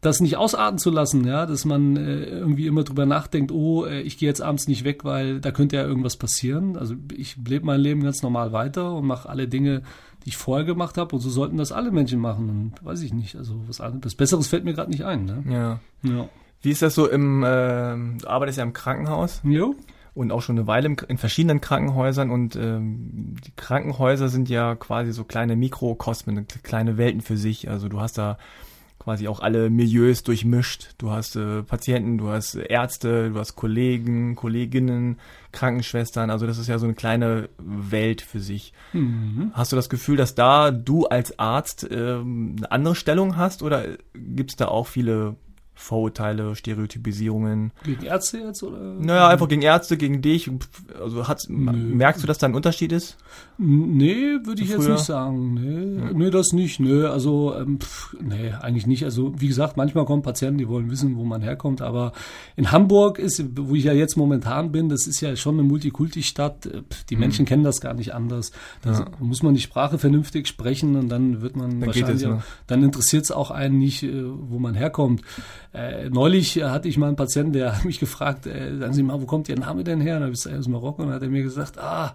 das nicht ausarten zu lassen, ja, dass man äh, irgendwie immer drüber nachdenkt, oh, äh, ich gehe jetzt abends nicht weg, weil da könnte ja irgendwas passieren. Also ich lebe mein Leben ganz normal weiter und mache alle Dinge, die ich vorher gemacht habe und so sollten das alle Menschen machen und weiß ich nicht, also was, was Besseres fällt mir gerade nicht ein. Ne? Ja. ja. Wie ist das so im, äh, du arbeitest ja im Krankenhaus? Jo und auch schon eine Weile im, in verschiedenen Krankenhäusern und ähm, die Krankenhäuser sind ja quasi so kleine Mikrokosmen, kleine Welten für sich. Also du hast da quasi auch alle Milieus durchmischt. Du hast äh, Patienten, du hast Ärzte, du hast Kollegen, Kolleginnen, Krankenschwestern. Also das ist ja so eine kleine Welt für sich. Mhm. Hast du das Gefühl, dass da du als Arzt äh, eine andere Stellung hast oder gibt es da auch viele Vorurteile, Stereotypisierungen. Gegen Ärzte jetzt oder? Naja, einfach gegen Ärzte, gegen dich. Also hat's, merkst du, dass da ein Unterschied ist? Nee, würde ich jetzt nicht sagen. Nee, hm. nee, das nicht. Nee, also ähm, pff, nee, eigentlich nicht. Also wie gesagt, manchmal kommen Patienten, die wollen wissen, wo man herkommt. Aber in Hamburg ist, wo ich ja jetzt momentan bin, das ist ja schon eine Multikulti-Stadt. Die hm. Menschen kennen das gar nicht anders. Da ja. muss man die Sprache vernünftig sprechen und dann wird man dann wahrscheinlich, es, ne? dann interessiert es auch einen nicht, äh, wo man herkommt. Äh, neulich hatte ich mal einen Patienten, der hat mich gefragt, äh, sagen Sie mal, wo kommt Ihr Name denn her? Und dann ist er aus Marokko und dann hat er mir gesagt, ah,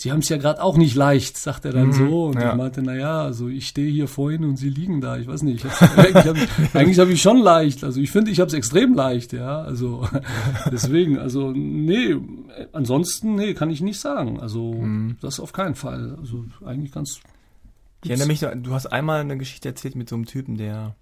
Sie haben es ja gerade auch nicht leicht, sagt er dann mhm, so. Und ja. ich meinte, na ja, also ich stehe hier vorhin und Sie liegen da. Ich weiß nicht. Ich eigentlich habe ich, hab ich schon leicht. Also ich finde, ich habe es extrem leicht, ja. Also deswegen, also nee, ansonsten, nee, kann ich nicht sagen. Also mhm. das auf keinen Fall. Also eigentlich ganz. Ich erinnere mich, du hast einmal eine Geschichte erzählt mit so einem Typen, der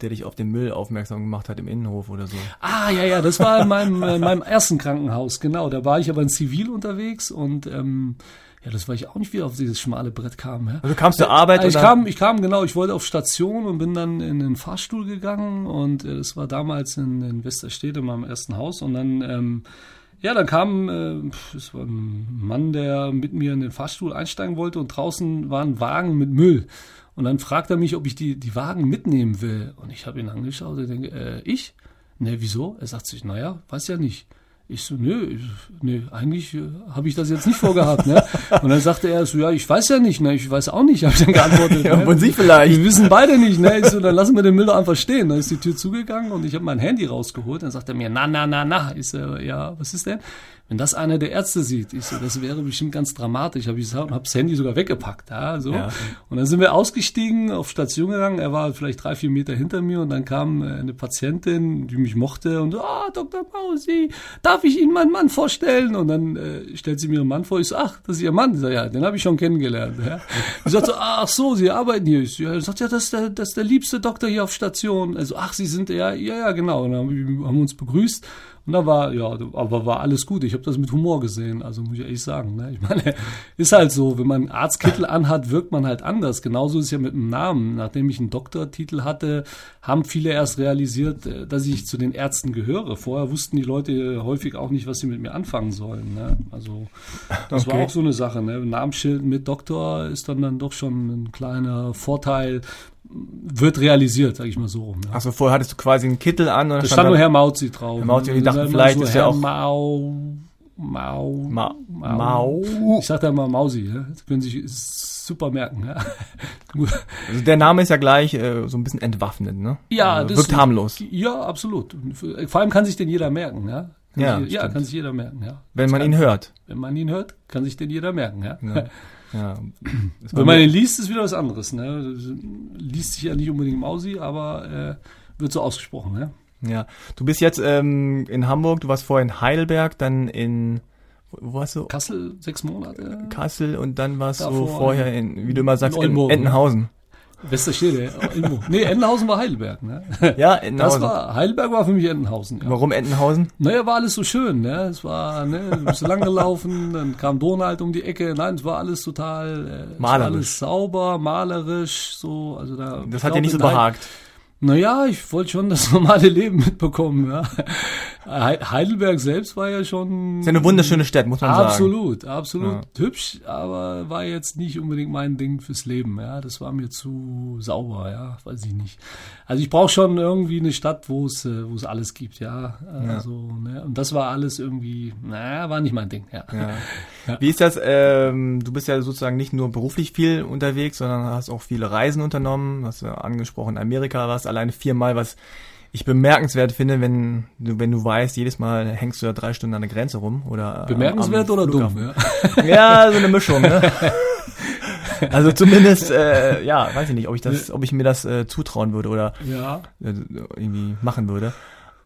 der dich auf den Müll aufmerksam gemacht hat im Innenhof oder so. Ah, ja, ja, das war in meinem, in meinem ersten Krankenhaus, genau. Da war ich aber in Zivil unterwegs und ähm, ja, das war ich auch nicht, wie auf dieses schmale Brett kam. Ja. Also kamst du Arbeit? Äh, ich kam, ich kam genau, ich wollte auf Station und bin dann in den Fahrstuhl gegangen und äh, das war damals in, in Westerstedt in meinem ersten Haus und dann ähm, ja, dann kam äh, es war ein Mann, der mit mir in den Fahrstuhl einsteigen wollte und draußen war ein Wagen mit Müll. Und dann fragt er mich, ob ich die, die Wagen mitnehmen will. Und ich habe ihn angeschaut und denke, äh, ich? Ne, wieso? Er sagt sich, naja, weiß ja nicht. Ich so, nö, nö eigentlich äh, habe ich das jetzt nicht vorgehabt. Ne? Und dann sagte er so, ja, ich weiß ja nicht, ne? ich weiß auch nicht, habe ich dann geantwortet. ja, ne? von Sie vielleicht. Wir wissen beide nicht. Ne? Ich so, dann lassen wir den Müll einfach stehen. Dann ist die Tür zugegangen und ich habe mein Handy rausgeholt. Dann sagt er mir, na, na, na, na. Ich so, ja, was ist denn? Wenn das einer der Ärzte sieht, ich so, das wäre bestimmt ganz dramatisch. Hab ich hab das Handy sogar weggepackt, ja, so. Ja. Und dann sind wir ausgestiegen, auf Station gegangen. Er war vielleicht drei, vier Meter hinter mir und dann kam äh, eine Patientin, die mich mochte und ah, Dr. Mausi, darf ich Ihnen meinen Mann vorstellen? Und dann äh, stellt sie mir ihren Mann vor. Ich so, ach, das ist Ihr Mann. Ich sag, ja, den habe ich schon kennengelernt. Ja. Sie sagt so, ach so, Sie arbeiten hier. Ich so, ja, sagt ja, das ist, der, das ist der liebste Doktor hier auf Station. Also, ach, Sie sind ja, ja, ja, genau. Und dann haben wir haben wir uns begrüßt. Und da war, ja, aber war alles gut. Ich habe das mit Humor gesehen, also muss ich ehrlich sagen. Ne? Ich meine, ist halt so, wenn man einen Arztkittel anhat, wirkt man halt anders. Genauso ist es ja mit dem Namen. Nachdem ich einen Doktortitel hatte, haben viele erst realisiert, äh, dass ich zu den Ärzten gehöre. Vorher wussten die Leute häufig auch nicht, was sie mit mir anfangen sollen. Ne? Also das Okay. war auch so eine Sache. Ne? Namensschild mit Doktor ist dann dann doch schon ein kleiner Vorteil, wird realisiert, sage ich mal so rum. Ne? Achso, vorher hattest du quasi einen Kittel an und Da dann stand nur Herr Mauzi drauf. Herr Mauzi, und die dachten, vielleicht ist ja Herr auch- Mau, Mau, Ma Mau. Ich sag da immer Mausi, ja? das können Sie sich super merken. Ja, Also der Name ist ja gleich äh, so ein bisschen entwaffnend, ne? ja also das wirkt harmlos. Ja, absolut. Vor allem kann sich den jeder merken. Ja, kann Ja, sich, ja kann sich jeder merken. Ja, Wenn man kann, ihn hört. Wenn man ihn hört, kann sich den jeder merken. Ja. Ja. ja. Das Wenn man ihn liest, ist wieder was anderes. Ne? Liest sich ja nicht unbedingt Mausi, aber äh, wird so ausgesprochen. Ja? Ja. Du bist jetzt ähm, in Hamburg, du warst vorher in Heidelberg, dann in wo warst du? Kassel sechs Monate. Kassel und dann warst du Davor vorher in, wie du immer sagst, in in, Oldenburg, ne? Entenhausen. Westerstede. Nee, Entenhausen war Heidelberg. Ne? Ja, Das Entenhausen. war, Heidelberg war für mich Entenhausen. Ja. Warum Entenhausen? Naja, war alles so schön, ne? Es war, ne, du bist lang gelaufen, dann kam Donald um die Ecke. Nein, es war alles total, äh, Malerisch. alles sauber, malerisch, so, also da. Das hat dir nicht so in behagt. Naja, ich wollte schon das normale Leben mitbekommen, ja. Hei- Heidelberg selbst war ja schon. Ist ja eine wunderschöne Stadt, muss man sagen. Absolut, absolut hübsch, aber war jetzt nicht unbedingt mein Ding fürs Leben, ja. Das war mir zu sauber, ja, weiß ich nicht. Also ich brauche schon irgendwie eine Stadt, wo es, äh, wo es alles gibt, ja. Also, ne, und das war alles irgendwie, naja, war nicht mein Ding, ja. Ja. Wie ist das? Ähm, du bist ja sozusagen nicht nur beruflich viel unterwegs, sondern hast auch viele Reisen unternommen. Hast du angesprochen, Amerika warst alleine viermal, was ich bemerkenswert finde, wenn du, wenn du weißt, jedes Mal hängst du da drei Stunden an der Grenze rum oder am- Bemerkenswert am oder Flughafen. dumm, ja. Ja, so eine Mischung. Ne? Also zumindest, äh, ja, weiß ich nicht, ob ich das, ob ich mir das äh, zutrauen würde oder Ja, äh, irgendwie machen würde.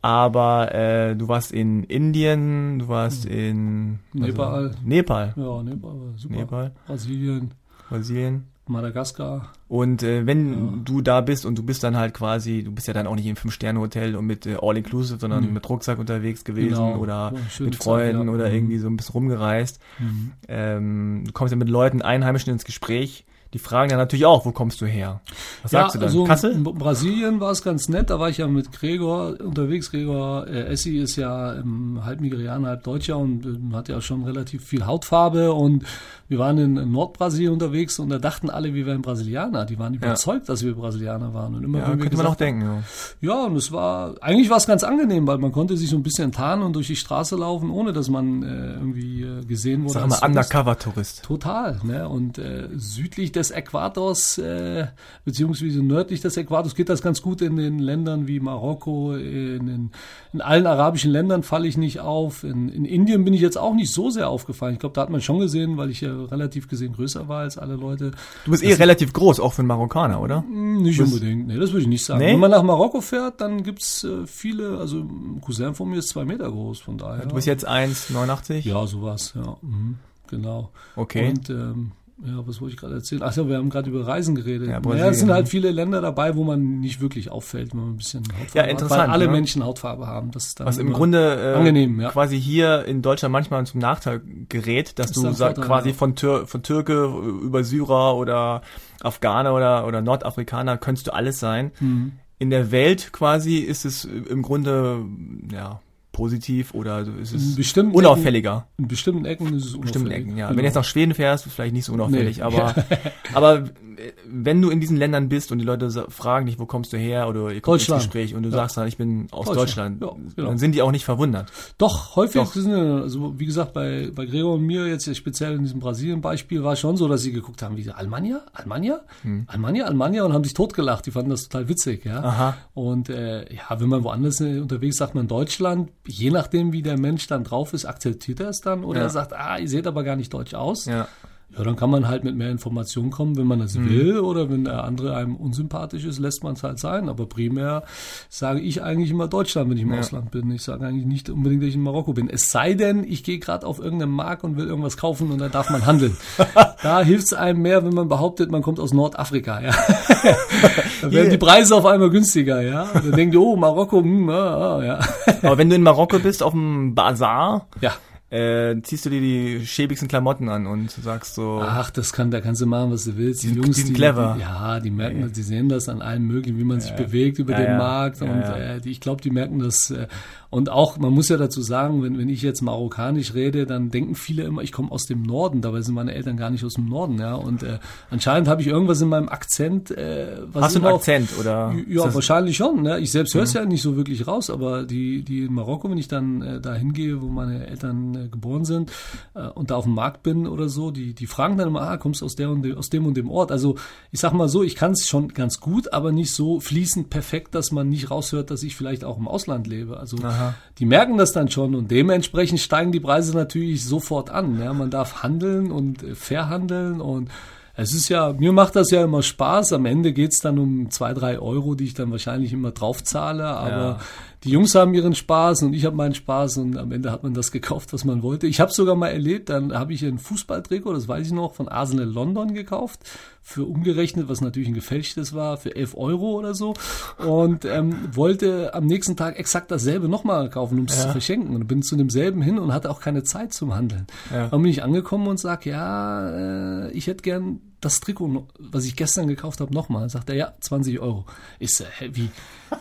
Aber äh, du warst in Indien, du warst in Nepal. Also, Nepal, ja, Nepal war super. Nepal, Brasilien, Brasilien. Madagaskar. Und äh, wenn du da bist und du bist dann halt quasi, du bist ja dann auch nicht im Fünf-Sterne-Hotel und mit äh, All-Inclusive, sondern Mhm. mit Rucksack unterwegs gewesen Genau. oder Ja, schöne mit Freunden Zeit, ja. oder Mhm. irgendwie so ein bisschen rumgereist. Mhm. Ähm, du kommst ja mit Leuten, Einheimischen ins Gespräch. Die fragen dann natürlich auch, wo kommst du her? Was sagst du dann? Also Kassel? In Brasilien war es ganz nett, da war ich ja mit Gregor unterwegs. Gregor äh, Essi ist ja ähm, halb Nigerianer, halb Deutscher und ähm, hat ja schon relativ viel Hautfarbe und wir waren in, in Nordbrasilien unterwegs und da dachten alle, wir wären Brasilianer. Die waren überzeugt, dass wir Brasilianer waren. Und immer Ja, könnte man gesagt auch denken. Ja. ja, und es war, eigentlich war es ganz angenehm, weil man konnte sich so ein bisschen tarnen und durch die Straße laufen, ohne dass man äh, irgendwie äh, gesehen wurde. Sag mal, Tourist. Undercover-Tourist. Total, ne? Und äh, südlich des Äquators, äh, beziehungsweise nördlich des Äquators geht das ganz gut in den Ländern wie Marokko, in, in, in allen arabischen Ländern falle ich nicht auf. In, in Indien bin ich jetzt auch nicht so sehr aufgefallen. Ich glaube, da hat man schon gesehen, weil ich ja relativ gesehen größer war als alle Leute. Du bist eh relativ groß, auch für einen Marokkaner, oder? Hm, Nicht Bist- unbedingt, nee, das würde ich nicht sagen. Nee? Wenn man nach Marokko fährt, dann gibt's äh, viele, also ein Cousin von mir ist zwei Meter groß, von daher. Du bist jetzt 1,89? Ja, sowas, ja. Mhm, genau. Okay. Und ähm, ja, was wollte ich gerade erzählen? Ach ja, wir haben gerade über Reisen geredet. Ja, Ja, Brasilien, es sind halt ne? viele Länder dabei, wo man nicht wirklich auffällt, wenn man ein bisschen Hautfarbe Ja, hat, interessant, weil alle ne? Menschen Hautfarbe haben. Das ist dann Was im Grunde äh, angenehm, ja. quasi hier in Deutschland manchmal zum Nachteil gerät, dass Ist du sag, quasi von, Tür, von Türke über Syrer oder Afghaner oder, oder Nordafrikaner könntest du alles sein. Mhm. In der Welt quasi ist es im Grunde ja positiv oder ist es bestimmten unauffälliger. Ecken, in bestimmten Ecken ist es bestimmten unauffällig. Ecken, ja. Genau. Wenn du jetzt nach Schweden fährst, ist vielleicht nicht so unauffällig, Nee. aber, aber äh, wenn du in diesen Ländern bist und die Leute fragen dich, wo kommst du her oder ihr kommt ins Gespräch und du Ja. sagst dann, ich bin aus Deutschland, Deutschland. Ja, genau. dann sind die auch nicht verwundert. Doch, häufig Doch. sind, also wie gesagt, bei, bei Gregor und mir, jetzt speziell in diesem Brasilien-Beispiel, war schon so, dass sie geguckt haben, wie Almania? Almania? Almania? Almania? Und haben sich totgelacht. Die fanden das total witzig, ja. Hm. Aha. Und äh, ja, wenn man woanders äh, unterwegs sagt man Deutschland, je nachdem, wie der Mensch dann drauf ist, akzeptiert er es dann oder Ja. er sagt, ah, ihr seht aber gar nicht deutsch aus. Ja. Ja, dann kann man halt mit mehr Informationen kommen, wenn man das Mhm. will oder wenn der andere einem unsympathisch ist, lässt man es halt sein. Aber primär sage ich eigentlich immer Deutschland, wenn ich im Ja. Ausland bin. Ich sage eigentlich nicht unbedingt, dass ich in Marokko bin. Es sei denn, ich gehe gerade auf irgendeinen Markt und will irgendwas kaufen und da darf man handeln. da hilft es einem mehr, wenn man behauptet, man kommt aus Nordafrika. Ja. da werden die Preise auf einmal günstiger. Ja. Und dann denkt ihr, oh, Marokko, hm, ah, ah, ja. Aber wenn du in Marokko bist, auf dem Bazar, ja. Äh, ziehst du dir die schäbigsten Klamotten an und sagst so, Ach, das kann, da kannst du machen, was du willst. Die, sind- Jungs, die sind clever. Die, ja, die merken das, die sehen das an allem möglichen, wie man sich bewegt über Ja, den ja. Markt. Ja, und ja. Äh, die, ich glaube, die merken das. Äh, und auch, man muss ja dazu sagen, wenn, wenn ich jetzt marokkanisch rede, dann denken viele immer, ich komme aus dem Norden. Dabei sind meine Eltern gar nicht aus dem Norden. Ja, und äh, anscheinend habe ich irgendwas in meinem Akzent. Äh, was hast du einen auf- Akzent oder? ja, wahrscheinlich schon. Ne? Ich selbst höre es ja nicht so wirklich raus, aber die, die in Marokko, wenn ich dann äh, da hingehe, wo meine Eltern äh, geboren sind äh, und da auf dem Markt bin oder so, die, die fragen dann immer, ah, kommst du aus, der und de, aus dem und dem Ort? Also ich sag mal so, ich kann es schon ganz gut, aber nicht so fließend perfekt, dass man nicht raushört, dass ich vielleicht auch im Ausland lebe. Also Aha. die merken das dann schon und dementsprechend steigen die Preise natürlich sofort an. Ja? Man darf handeln und äh, verhandeln und es ist ja, mir macht das ja immer Spaß. Am Ende geht's dann um zwei, drei Euro, die ich dann wahrscheinlich immer draufzahle. Aber Ja. Die Jungs haben ihren Spaß und ich habe meinen Spaß und am Ende hat man das gekauft, was man wollte. Ich habe sogar mal erlebt, dann habe ich ein Fußballtrikot, das weiß ich noch, von Arsenal London gekauft. Für umgerechnet, was natürlich ein gefälschtes war, für 11 Euro oder so. Und ähm, wollte am nächsten Tag exakt dasselbe nochmal kaufen, um es zu verschenken. Und bin zu demselben hin und hatte auch keine Zeit zum Handeln. Ja. Dann bin ich angekommen und sag, ja, äh, ich hätte gern das Trikot, was ich gestern gekauft habe, nochmal. Sagt er, ja, 20 Euro. Ich so, hä, wie?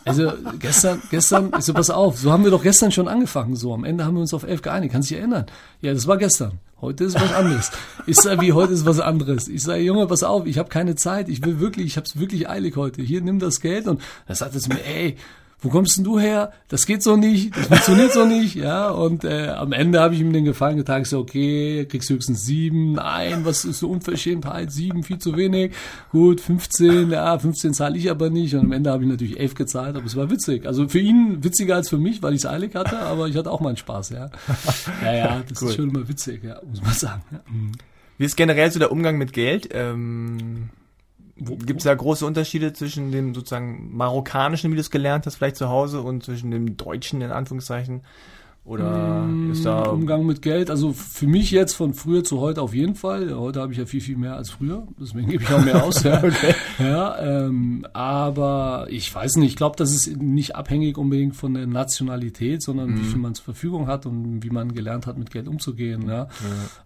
Also gestern, gestern, ich so, pass auf, so haben wir doch gestern schon angefangen. So, am Ende haben wir uns auf 11 geeinigt. Kannst dich erinnern? Ja, das war gestern. Heute ist was anderes. Ich sage, wie heute ist was anderes. Ich sage, Junge, pass auf, ich habe keine Zeit. Ich will wirklich, ich habe es wirklich eilig heute. Hier, nimm das Geld. Und er sagte zu mir, ey, wo kommst denn du her? Das geht so nicht, das funktioniert so nicht, ja. Und äh, am Ende habe ich ihm den Gefallen getan, ich so, okay, kriegst höchstens sieben, nein, was ist so Unverschämtheit, sieben, viel zu wenig, gut, 15, ja, 15 zahle ich aber nicht. Und am Ende habe ich natürlich elf gezahlt, aber es war witzig. Also für ihn witziger als für mich, weil ich es eilig hatte, aber ich hatte auch meinen Spaß, ja. Ja, ja, das Cool. ist schon immer witzig, ja, muss man sagen. Ja. Wie ist generell so der Umgang mit Geld? Ähm, Gibt es da große Unterschiede zwischen dem sozusagen marokkanischen, wie du es gelernt hast, vielleicht zu Hause, und zwischen dem deutschen, in Anführungszeichen? Oder ist da... Umgang mit Geld, also für mich jetzt von früher zu heute auf jeden Fall. Heute habe ich ja viel, viel mehr als früher, deswegen gebe ich auch mehr aus. Ja, ja ähm, aber ich weiß nicht, ich glaube, das ist nicht abhängig unbedingt von der Nationalität, sondern wie viel man zur Verfügung hat und wie man gelernt hat, mit Geld umzugehen. Ja.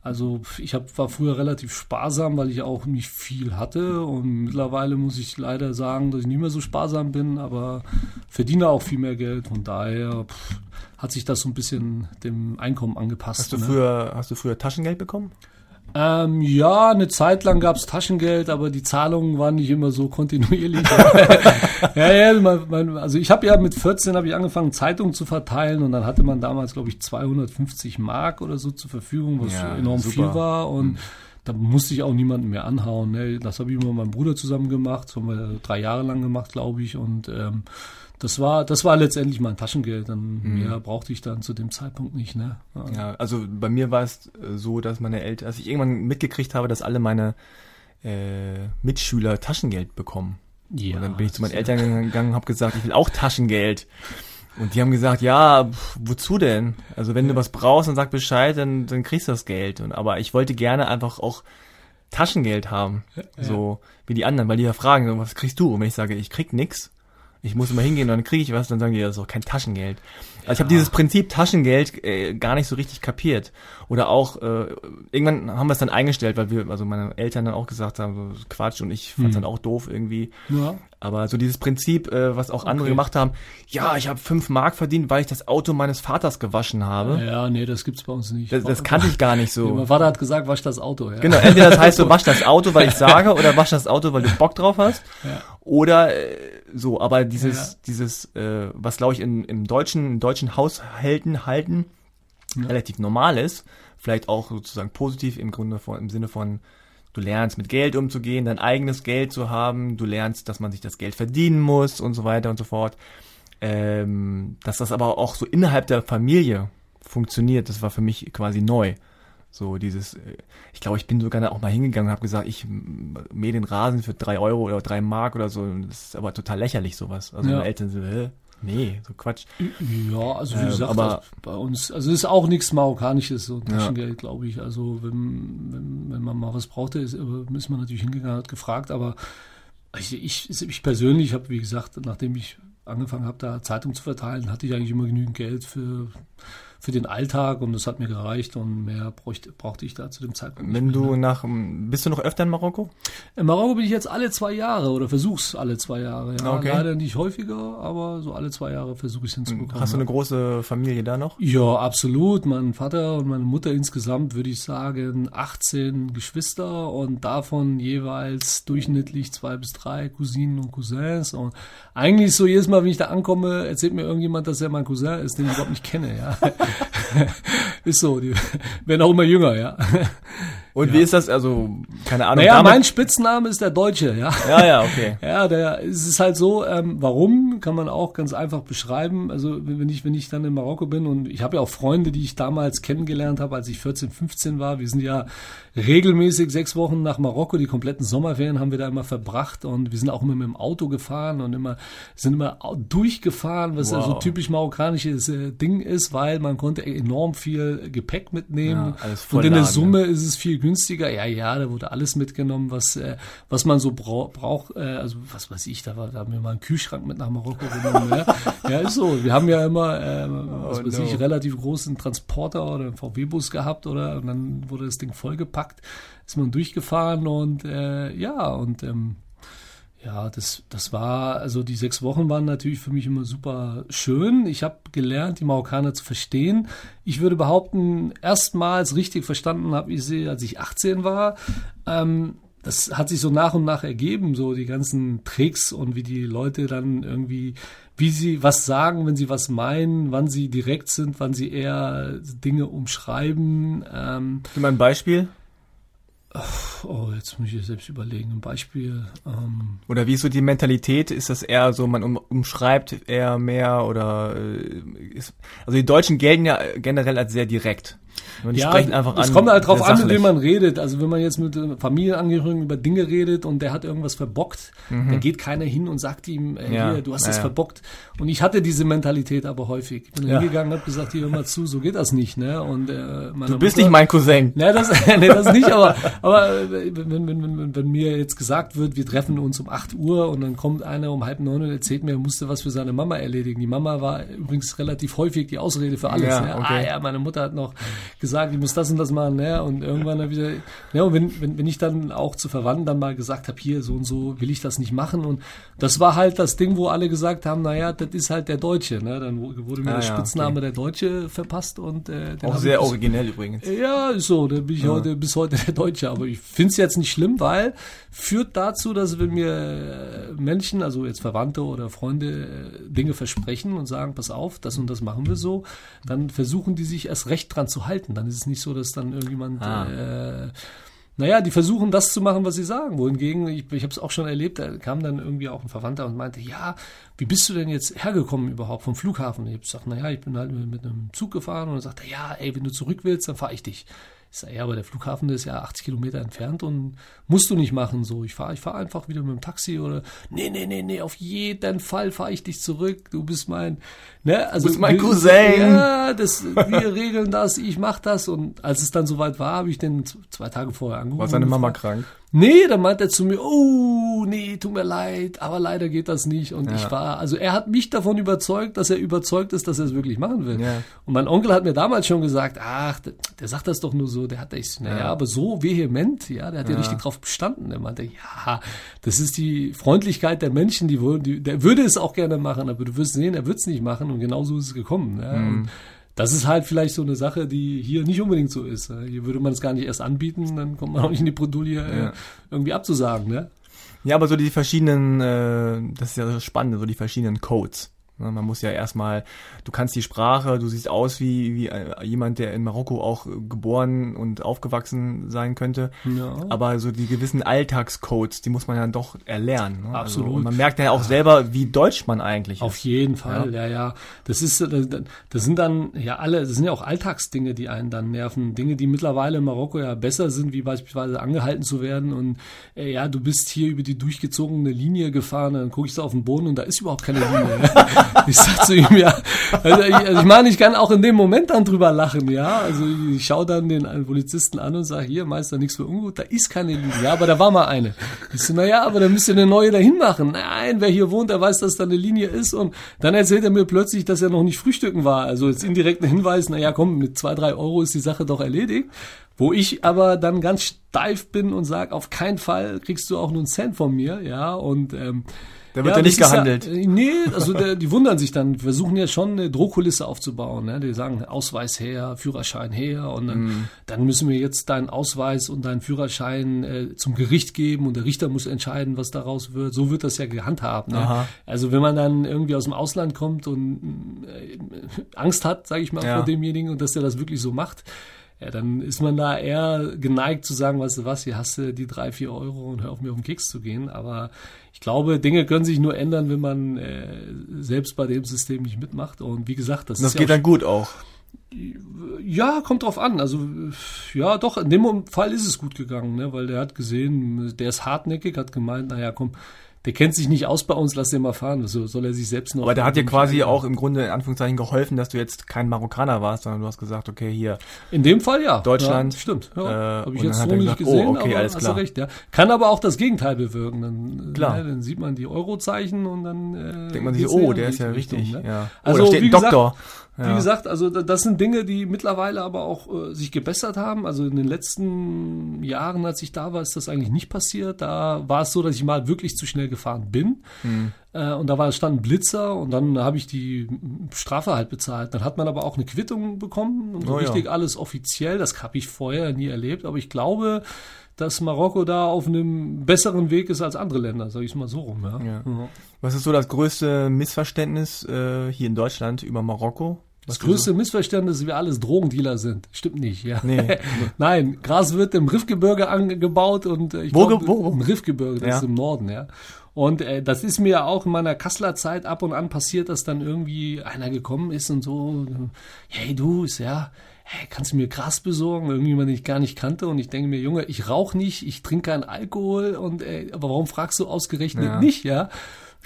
Also ich hab, war früher relativ sparsam, weil ich auch nicht viel hatte und mittlerweile muss ich leider sagen, dass ich nicht mehr so sparsam bin, aber verdiene auch viel mehr Geld. Von daher pff, hat sich das so ein bisschen dem Einkommen angepasst. Hast du ne? früher, hast du früher Taschengeld bekommen? Ähm, ja, eine Zeit lang gab's Taschengeld, aber die Zahlungen waren nicht immer so kontinuierlich. ja, ja, mein, mein, also ich habe ja mit 14 habe ich angefangen Zeitungen zu verteilen und dann hatte man damals glaube ich 250 Mark oder so zur Verfügung, was Ja, enorm super. viel war und da musste ich auch niemanden mehr anhauen. Ne? Das habe ich immer mit meinem Bruder zusammen gemacht, das haben wir drei Jahre lang gemacht, glaube ich und ähm, das war, das war letztendlich mein Taschengeld. Dann mehr brauchte ich dann zu dem Zeitpunkt nicht. Ne? Ja. Ja, also bei mir war es äh, so, dass meine Eltern, als ich irgendwann mitgekriegt habe, dass alle meine äh, Mitschüler Taschengeld bekommen. Ja, und dann bin ich zu meinen Eltern gegangen und habe gesagt, ich will auch Taschengeld. Und die haben gesagt, ja, pf, wozu denn? Also wenn du was brauchst, dann sag Bescheid, dann, dann kriegst du das Geld. Und, aber ich wollte gerne einfach auch Taschengeld haben, so wie die anderen, weil die ja fragen, was kriegst du? Und wenn ich sage, ich krieg nix, ich muss immer hingehen und dann kriege ich was, dann sagen die, das ist doch kein Taschengeld. Also ich habe dieses Prinzip Taschengeld äh, gar nicht so richtig kapiert. Oder auch, äh, irgendwann haben wir es dann eingestellt, weil wir, also meine Eltern dann auch gesagt haben, so Quatsch und ich fand es dann auch doof irgendwie. Ja. Aber so dieses Prinzip, äh, was auch andere Okay. gemacht haben, ja, ich habe fünf Mark verdient, weil ich das Auto meines Vaters gewaschen habe. Ja, nee, das gibt's bei uns nicht. Das, das kannte ich gar nicht Nee, so. Mein Vater hat gesagt, wasch das Auto. Ja. Genau, entweder das heißt, du wasch das Auto, weil ich sage, oder wasch das Auto, weil du Bock drauf hast. Ja. Oder äh, so, aber dieses, Ja. dieses, äh, was glaube ich in, im deutschen, in deutschen Haushalten halten, Ja. relativ normal ist, vielleicht auch sozusagen positiv im Grunde von, im Sinne von, du lernst mit Geld umzugehen, dein eigenes Geld zu haben, du lernst, dass man sich das Geld verdienen muss und so weiter und so fort. Ähm, dass das aber auch so innerhalb der Familie funktioniert, das war für mich quasi neu. So dieses, äh, ich glaube, ich bin sogar da auch mal hingegangen und habe gesagt, ich mähe den Rasen für drei Euro oder drei Mark oder so. Das ist aber total lächerlich sowas. Also Ja. meine Eltern so, hä? Nee, so Quatsch. Ja, also wie Ähm, gesagt, aber- bei uns, also es ist auch nichts Marokkanisches, so ein Ja. Taschengeld, glaube ich. Also wenn, wenn, wenn man mal was brauchte, ist, äh, ist man natürlich hingegangen, hat gefragt, aber ich, ich, ich persönlich habe, wie gesagt, nachdem ich angefangen habe, da Zeitung zu verteilen, hatte ich eigentlich immer genügend Geld für, für den Alltag und das hat mir gereicht und mehr bräuchte, brauchte ich da zu dem Zeitpunkt Wenn du nach, bist du noch öfter in Marokko? In Marokko bin ich jetzt alle zwei Jahre oder versuch's alle zwei Jahre. Ja. Okay. Leider nicht häufiger, aber so alle zwei Jahre versuche ich es hinzubekommen. Hast du eine große Familie da noch? Ja, absolut. Mein Vater und meine Mutter insgesamt würde ich sagen 18 Geschwister und davon jeweils durchschnittlich zwei bis drei Cousinen und Cousins. Und eigentlich so jedes Mal, wenn ich da ankomme, erzählt mir irgendjemand, dass er mein Cousin ist, den ich überhaupt nicht kenne. Ja, ist so. Die werden auch immer jünger. Ja. Und wie ist das? Also, keine Ahnung. Naja, mein Spitzname ist der Deutsche. Ja. ja, ja, okay. Ja, der, es ist halt so, ähm, warum, kann man auch ganz einfach beschreiben. Also wenn ich, wenn ich dann in Marokko bin und ich habe ja auch Freunde, die ich damals kennengelernt habe, als ich 14, 15 war. Wir sind ja regelmäßig sechs Wochen nach Marokko, die kompletten Sommerferien haben wir da immer verbracht und wir sind auch immer mit dem Auto gefahren und immer, sind immer durchgefahren, was ja so Wow. typisch marokkanisches äh, Ding ist, weil man konnte enorm viel Gepäck mitnehmen. Ja, und in der Summe ist es viel günstiger. Ja, ja, da wurde alles mitgenommen, was, äh, was man so brau braucht. Äh, also, was weiß ich, da, war, da haben wir mal einen Kühlschrank mit nach Marokko genommen. ja. ja, ist so. Wir haben ja immer, äh, was Oh, weiß no. ich, relativ großen Transporter oder einen VW-Bus gehabt oder und dann wurde das Ding vollgepackt, ist man durchgefahren und äh, ja, und ähm, ja, das, das war, also die sechs Wochen waren natürlich für mich immer super schön. Ich habe gelernt, die Marokkaner zu verstehen. Ich würde behaupten, erstmals richtig verstanden habe ich sie, als ich 18 war. Ähm, das hat sich so nach und nach ergeben, so die ganzen Tricks und wie die Leute dann irgendwie, wie sie was sagen, wenn sie was meinen, wann sie direkt sind, wann sie eher Dinge umschreiben. Ähm, Gib mal ein Beispiel. Oh, jetzt muss ich selbst überlegen. Ein Beispiel. Ähm, Oder wie ist so die Mentalität? Ist das eher so, man um, umschreibt eher mehr oder äh, ist, also die Deutschen gelten ja generell als sehr direkt. Und die sprechen einfach es an. kommt halt drauf an, mit wem man redet. Also wenn man jetzt mit äh, Familienangehörigen über Dinge redet und der hat irgendwas verbockt, dann geht keiner hin und sagt ihm, äh, Mhm. Ja, hier, du hast ja, das ja. verbockt. Und ich hatte diese Mentalität aber häufig. Ich bin Ja. hingegangen und habe gesagt, hier hör mal zu, so geht das nicht. Ne? Und, äh, Du bist Mutter- nicht mein Cousin. Ne, das, nee, das nicht, aber, aber äh, wenn, wenn, wenn, wenn, wenn mir jetzt gesagt wird, wir treffen uns um 8 Uhr und dann kommt einer um halb neun und erzählt mir, er musste was für seine Mama erledigen. Die Mama war übrigens relativ häufig die Ausrede für alles. Ja, ne? okay. Ah ja, meine Mutter hat noch gesagt, ich muss das und das machen. Ne? Und irgendwann habe ich gesagt, ne, und wenn, wenn, wenn ich dann auch zu Verwandten dann mal gesagt habe, hier so und so will ich das nicht machen. Und das war halt das Ding, wo alle gesagt haben, naja, das ist halt der Deutsche. Ne? Dann wurde mir Ah, der ja, Spitzname okay. der Deutsche verpasst und äh, Auch sehr bis- originell übrigens. ja, ist so. Da bin ich heute bis heute der Deutsche. Aber ich finde es jetzt nicht schlimm, weil führt dazu, dass wenn mir äh, Menschen, also jetzt Verwandte oder Freunde, äh, Dinge versprechen und sagen, pass auf, das und das machen wir so, dann versuchen die sich erst recht dran zu halten. Dann ist es nicht so, dass dann irgendjemand Ah. äh, naja, die versuchen das zu machen, was sie sagen. Wohingegen, ich, ich habe es auch schon erlebt, da kam dann irgendwie auch ein Verwandter und meinte, ja, wie bist du denn jetzt hergekommen überhaupt vom Flughafen? Ich habe gesagt, naja, ich bin halt mit einem Zug gefahren und dann er, ja, ey, wenn du zurück willst, dann fahre ich dich. Ich sage, ja, aber der Flughafen ist ja 80 Kilometer entfernt und musst du nicht machen so. Ich fahre ich fahr einfach wieder mit dem Taxi oder nee, nee, nee, nee, auf jeden Fall fahre ich dich zurück. Du bist mein, ne, also Du bist mein Cousin. Ja, das, wir regeln das, ich mach das und als es dann soweit war, habe ich den zwei Tage vorher angerufen. War seine Mama krank? Nee, dann meint er zu mir, oh, nee, tut mir leid, aber leider geht das nicht. Und Ja. ich war, also er hat mich davon überzeugt, dass er überzeugt ist, dass er es wirklich machen will. Ja. Und mein Onkel hat mir damals schon gesagt, ach, der, der sagt das doch nur so, der hat ich, naja, Ja. aber so vehement, ja, der hat ja, richtig drauf bestanden. Er meinte, ja, das ist die Freundlichkeit der Menschen, die wollen, die, der würde es auch gerne machen, aber du wirst sehen, er wird es nicht machen und genauso ist es gekommen. Ja. Mhm. Und das ist halt vielleicht so eine Sache, die hier nicht unbedingt so ist. ja. Hier würde man es gar nicht erst anbieten, dann kommt man auch nicht in die Bredouille, äh, Ja. irgendwie abzusagen. Ne? Ja, aber so die verschiedenen, äh, das ist ja das Spannende, so die verschiedenen Codes. Ne, Man muss ja erstmal, du kannst die Sprache, du siehst aus wie, wie äh, jemand, der in Marokko auch äh, geboren und aufgewachsen sein könnte. Ja. Aber so die gewissen Alltagscodes, die muss man dann doch erlernen. Ne? Absolut. Also, und man merkt ja auch selber, wie deutsch man eigentlich Auf ist. jeden Fall, ja. ja, Das ist, äh, das sind dann ja alle, das sind ja auch Alltagsdinge, die einen dann nerven. Dinge, die mittlerweile in Marokko ja besser sind, wie beispielsweise angehalten zu werden und ja, du bist hier über die durchgezogene Linie gefahren, dann gucke ich so auf den Boden und da ist überhaupt keine Linie. ich sag zu ihm, ja, also ich, also ich meine, ich kann auch in dem Moment dann drüber lachen, ja. Also ich schaue dann den Polizisten an und sage, hier, Meister, nichts für ungut, da ist keine Linie. Ja, aber da war mal eine. Ich so, naja, aber dann müsst ihr eine neue dahin machen. Nein, wer hier wohnt, der weiß, dass da eine Linie ist. Und dann erzählt er mir plötzlich, dass er noch nicht frühstücken war. Also jetzt indirekt ein Hinweis, naja, komm, mit zwei, drei Euro ist die Sache doch erledigt. Wo ich aber dann ganz steif bin und sage, auf keinen Fall kriegst du auch nur einen Cent von mir, ja. Und ähm, Da wird ja nicht das ist gehandelt. Ja, nee, also der, die wundern sich dann, versuchen ja schon eine Drohkulisse aufzubauen. Ne? Die sagen Ausweis her, Führerschein her und dann, Mhm. dann müssen wir jetzt deinen Ausweis und deinen Führerschein äh, zum Gericht geben und der Richter muss entscheiden, was daraus wird. So wird das ja gehandhabt. Ne? Also wenn man dann irgendwie aus dem Ausland kommt und äh, Angst hat, sage ich mal, Ja. vor demjenigen und dass der das wirklich so macht, ja, dann ist man da eher geneigt zu sagen, weißt du was, hier hast du die drei, vier Euro und hör auf mir auf den Keks zu gehen. Aber ich glaube, Dinge können sich nur ändern, wenn man äh, selbst bei dem System nicht mitmacht. Und wie gesagt, das, das ist geht ja dann gut auch. auch, ja, kommt drauf an. Also ja, doch, in dem Fall ist es gut gegangen, ne? weil der hat gesehen, der ist hartnäckig, hat gemeint, naja, komm, der kennt sich nicht aus bei uns, lass den mal fahren. So soll er sich selbst noch. Aber der hat dir quasi auch im Grunde in Anführungszeichen geholfen, dass du jetzt kein Marokkaner warst, sondern du hast gesagt, okay, hier. In dem Fall ja. Deutschland, Ja, stimmt. Ja, äh, Habe ich jetzt so nicht gesagt, oh, gesehen, okay, aber alles hast klar. du recht, ja. Kann aber auch das Gegenteil bewirken. Dann, Klar. Ne, dann sieht man die Eurozeichen und dann äh, Denkt man sich, oh, der ist ja Richtung, richtig. ne? Ja. Oh, Also, da steht wie ein gesagt, Doktor. Wie Ja. gesagt, also da- das sind Dinge, die mittlerweile aber auch äh, sich gebessert haben. Also in den letzten Jahren, als ich da war, ist das eigentlich nicht passiert. Da war es so, dass ich mal wirklich zu schnell gefahren bin. Hm. Äh, und da war stand ein Blitzer und dann habe ich die Strafe halt bezahlt. Dann hat man aber auch eine Quittung bekommen und so Oh ja. richtig alles offiziell. Das habe ich vorher nie erlebt. Aber ich glaube, dass Marokko da auf einem besseren Weg ist als andere Länder, sage ich mal so rum. Ja. Ja. Was ist so das größte Missverständnis äh, hier in Deutschland über Marokko? Das größte Missverständnis ist, dass wir alles Drogendealer sind. Stimmt nicht, ja. Nee. Nein, Gras wird im Riffgebirge angebaut und äh, ich Wo glaub, wo- wo? im Riffgebirge, das Ja. ist im Norden, ja. Und äh, das ist mir auch in meiner Kasseler Zeit ab und an passiert, dass dann irgendwie einer gekommen ist und so, hey du, ist ja, hey, kannst du mir Gras besorgen? Irgendjemand, den ich gar nicht kannte. Und ich denke mir, Junge, ich rauche nicht, ich trinke keinen Alkohol und äh, aber warum fragst du ausgerechnet Ja. nicht, ja?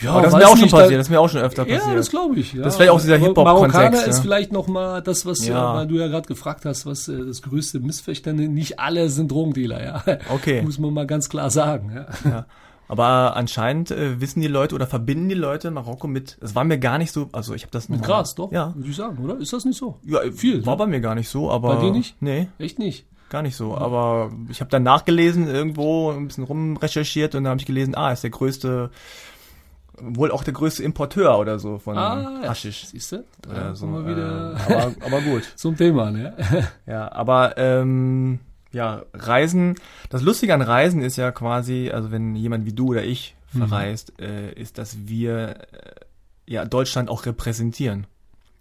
Ja, Aber das ist mir auch schon da- passiert, das ist mir auch schon öfter ja, passiert. das glaube ich. Ja. Das ist vielleicht auch dieser Aber Hip-Hop-Kontext, Marokkaner ist ja. vielleicht noch mal das, was Ja. äh, weil du ja gerade gefragt hast, was äh, das größte Missverständnis. Nicht alle sind Drogendealer, ja. Okay. Muss man mal ganz klar sagen. Ja. Ja. Aber anscheinend äh, wissen die Leute oder verbinden die Leute Marokko mit, es war mir gar nicht so, also ich habe das Mit Gras, doch, Ja. würde ich sagen, oder? Ist das nicht so? Ja, Viel, War ne? bei mir gar nicht so, aber. Bei dir nicht? Nee, Echt nicht. gar nicht so. Aber ich habe dann nachgelesen, irgendwo ein bisschen rumrecherchiert und dann habe ich gelesen, ah, ist der größte, wohl auch der größte Importeur oder so von Ah, ja. Haschisch. Siehst du? Da Oder so, kommen wir wieder äh, aber, aber gut. zum Thema, ne? Ja, aber ähm, ja, Reisen, das Lustige an Reisen ist ja quasi, also wenn jemand wie du oder ich verreist, äh, ist, dass wir äh, ja Deutschland auch repräsentieren.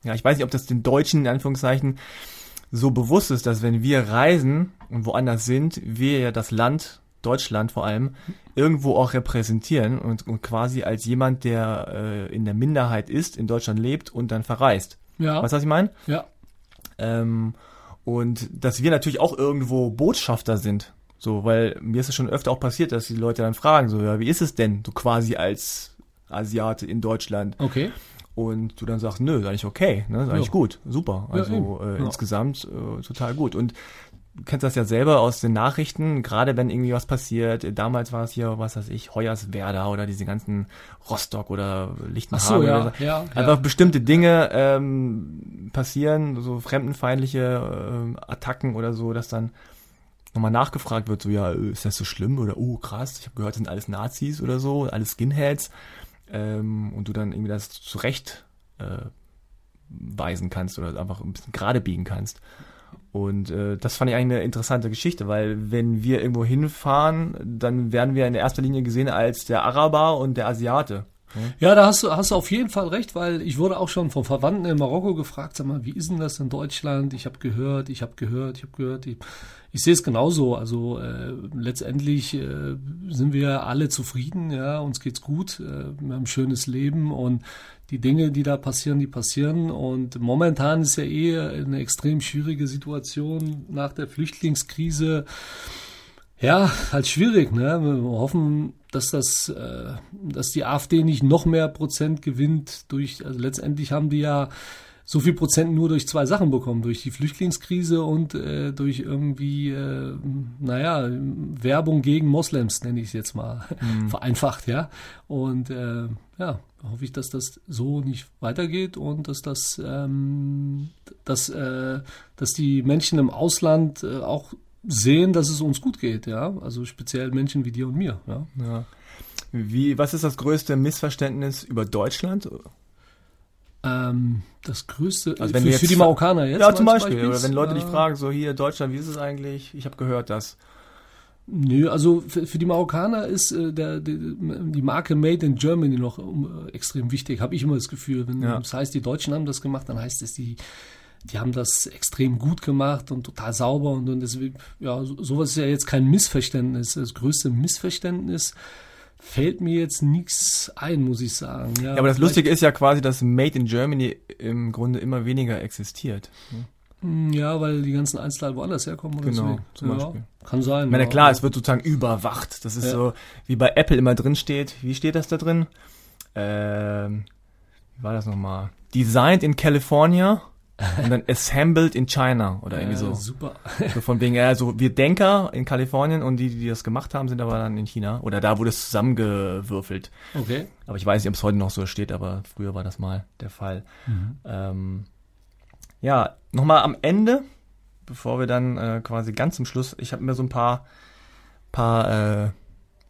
Ja, ich weiß nicht, ob das den Deutschen in Anführungszeichen so bewusst ist, dass wenn wir reisen und woanders sind, wir ja das Land, Deutschland vor allem, irgendwo auch repräsentieren und, und quasi als jemand, der äh, in der Minderheit ist, in Deutschland lebt und dann verreist. Ja. Weißt du, was ich meine? Ja. Ähm, und dass wir natürlich auch irgendwo Botschafter sind. So, weil mir ist es schon öfter auch passiert, dass die Leute dann fragen, so, ja, wie ist es denn, du quasi als Asiate in Deutschland? Okay. Und du dann sagst, nö, ist eigentlich okay, ne, ist eigentlich Ja. gut, super. Ja, Also eben. äh, Ja. insgesamt äh, total gut. Und kennst das ja selber aus den Nachrichten, gerade wenn irgendwie was passiert. Damals war es hier, was weiß ich, Hoyerswerda oder diese ganzen Rostock oder Lichtenhagen. so, ja, oder so. ja. Einfach ja. bestimmte Dinge ähm, passieren, so fremdenfeindliche ähm, Attacken oder so, dass dann nochmal nachgefragt wird, so ja, äh, ist das so schlimm oder oh krass, ich habe gehört, sind alles Nazis oder so, alles Skinheads ähm, und du dann irgendwie das zurecht äh, weisen kannst oder einfach ein bisschen gerade biegen kannst. Und äh, das fand ich eigentlich eine interessante Geschichte, weil wenn wir irgendwo hinfahren, dann werden wir in erster Linie gesehen als der Araber und der Asiate. Ja, da hast du, hast du auf jeden Fall recht, weil ich wurde auch schon von Verwandten in Marokko gefragt, sag mal, wie ist denn das in Deutschland? Ich habe gehört, ich habe gehört, ich habe gehört. Ich, ich sehe es genauso. Also äh, letztendlich äh, sind wir alle zufrieden, ja, uns geht's gut, äh, wir haben ein schönes Leben und die Dinge, die da passieren, die passieren. Und momentan ist ja eh eine extrem schwierige Situation nach der Flüchtlingskrise. Ja, halt schwierig. Ne? Wir hoffen, dass das, äh, dass die AfD nicht noch mehr Prozent gewinnt. Durch, also letztendlich haben die ja so viel Prozent nur durch zwei Sachen bekommen, durch die Flüchtlingskrise und äh, durch irgendwie, äh, naja, Werbung gegen Moslems, nenne ich es jetzt mal, mhm. vereinfacht, ja. Und äh, ja, hoffe ich, dass das so nicht weitergeht und dass das, ähm, dass, äh, dass die Menschen im Ausland äh, auch sehen, dass es uns gut geht, ja. Also speziell Menschen wie dir und mir, ja. ja. Wie, was ist das größte Missverständnis über Deutschland? Ähm, das größte, also wenn für, für die Marokkaner jetzt? Ja, zum Beispiel. Beispiel. Oder wenn Leute dich fragen, so hier Deutschland, wie ist es eigentlich? Ich habe gehört, dass. Nö, also für, für die Marokkaner ist äh, der, die, die Marke Made in Germany noch äh, extrem wichtig, habe ich immer das Gefühl. Wenn ja. das heißt, die Deutschen haben das gemacht, dann heißt es, die, die haben das extrem gut gemacht und total sauber und, und deswegen, ja, sowas ist ja jetzt kein Missverständnis. Das größte Missverständnis fällt mir jetzt nichts ein, muss ich sagen. Ja, ja aber das Lustige ist ja quasi, dass Made in Germany im Grunde immer weniger existiert. Hm, ja, weil die ganzen Einzelteile woanders herkommen oder genau, so. zum ja, Beispiel. Kann sein. Ich meine, klar, es wird sozusagen überwacht. Das ist ja. so, wie bei Apple immer drin steht. Wie steht das da drin? Ähm, wie war das nochmal? Designed in California und dann assembled in China oder irgendwie so. Super. So von wegen, ja, so wir Denker in Kalifornien und die, die das gemacht haben, sind aber dann in China. Oder da wurde es zusammengewürfelt. Okay. Aber ich weiß nicht, ob es heute noch so steht, aber früher war das mal der Fall. Mhm. Ähm, ja, nochmal am Ende, bevor wir dann äh, quasi ganz zum Schluss, ich habe mir so ein paar, paar äh,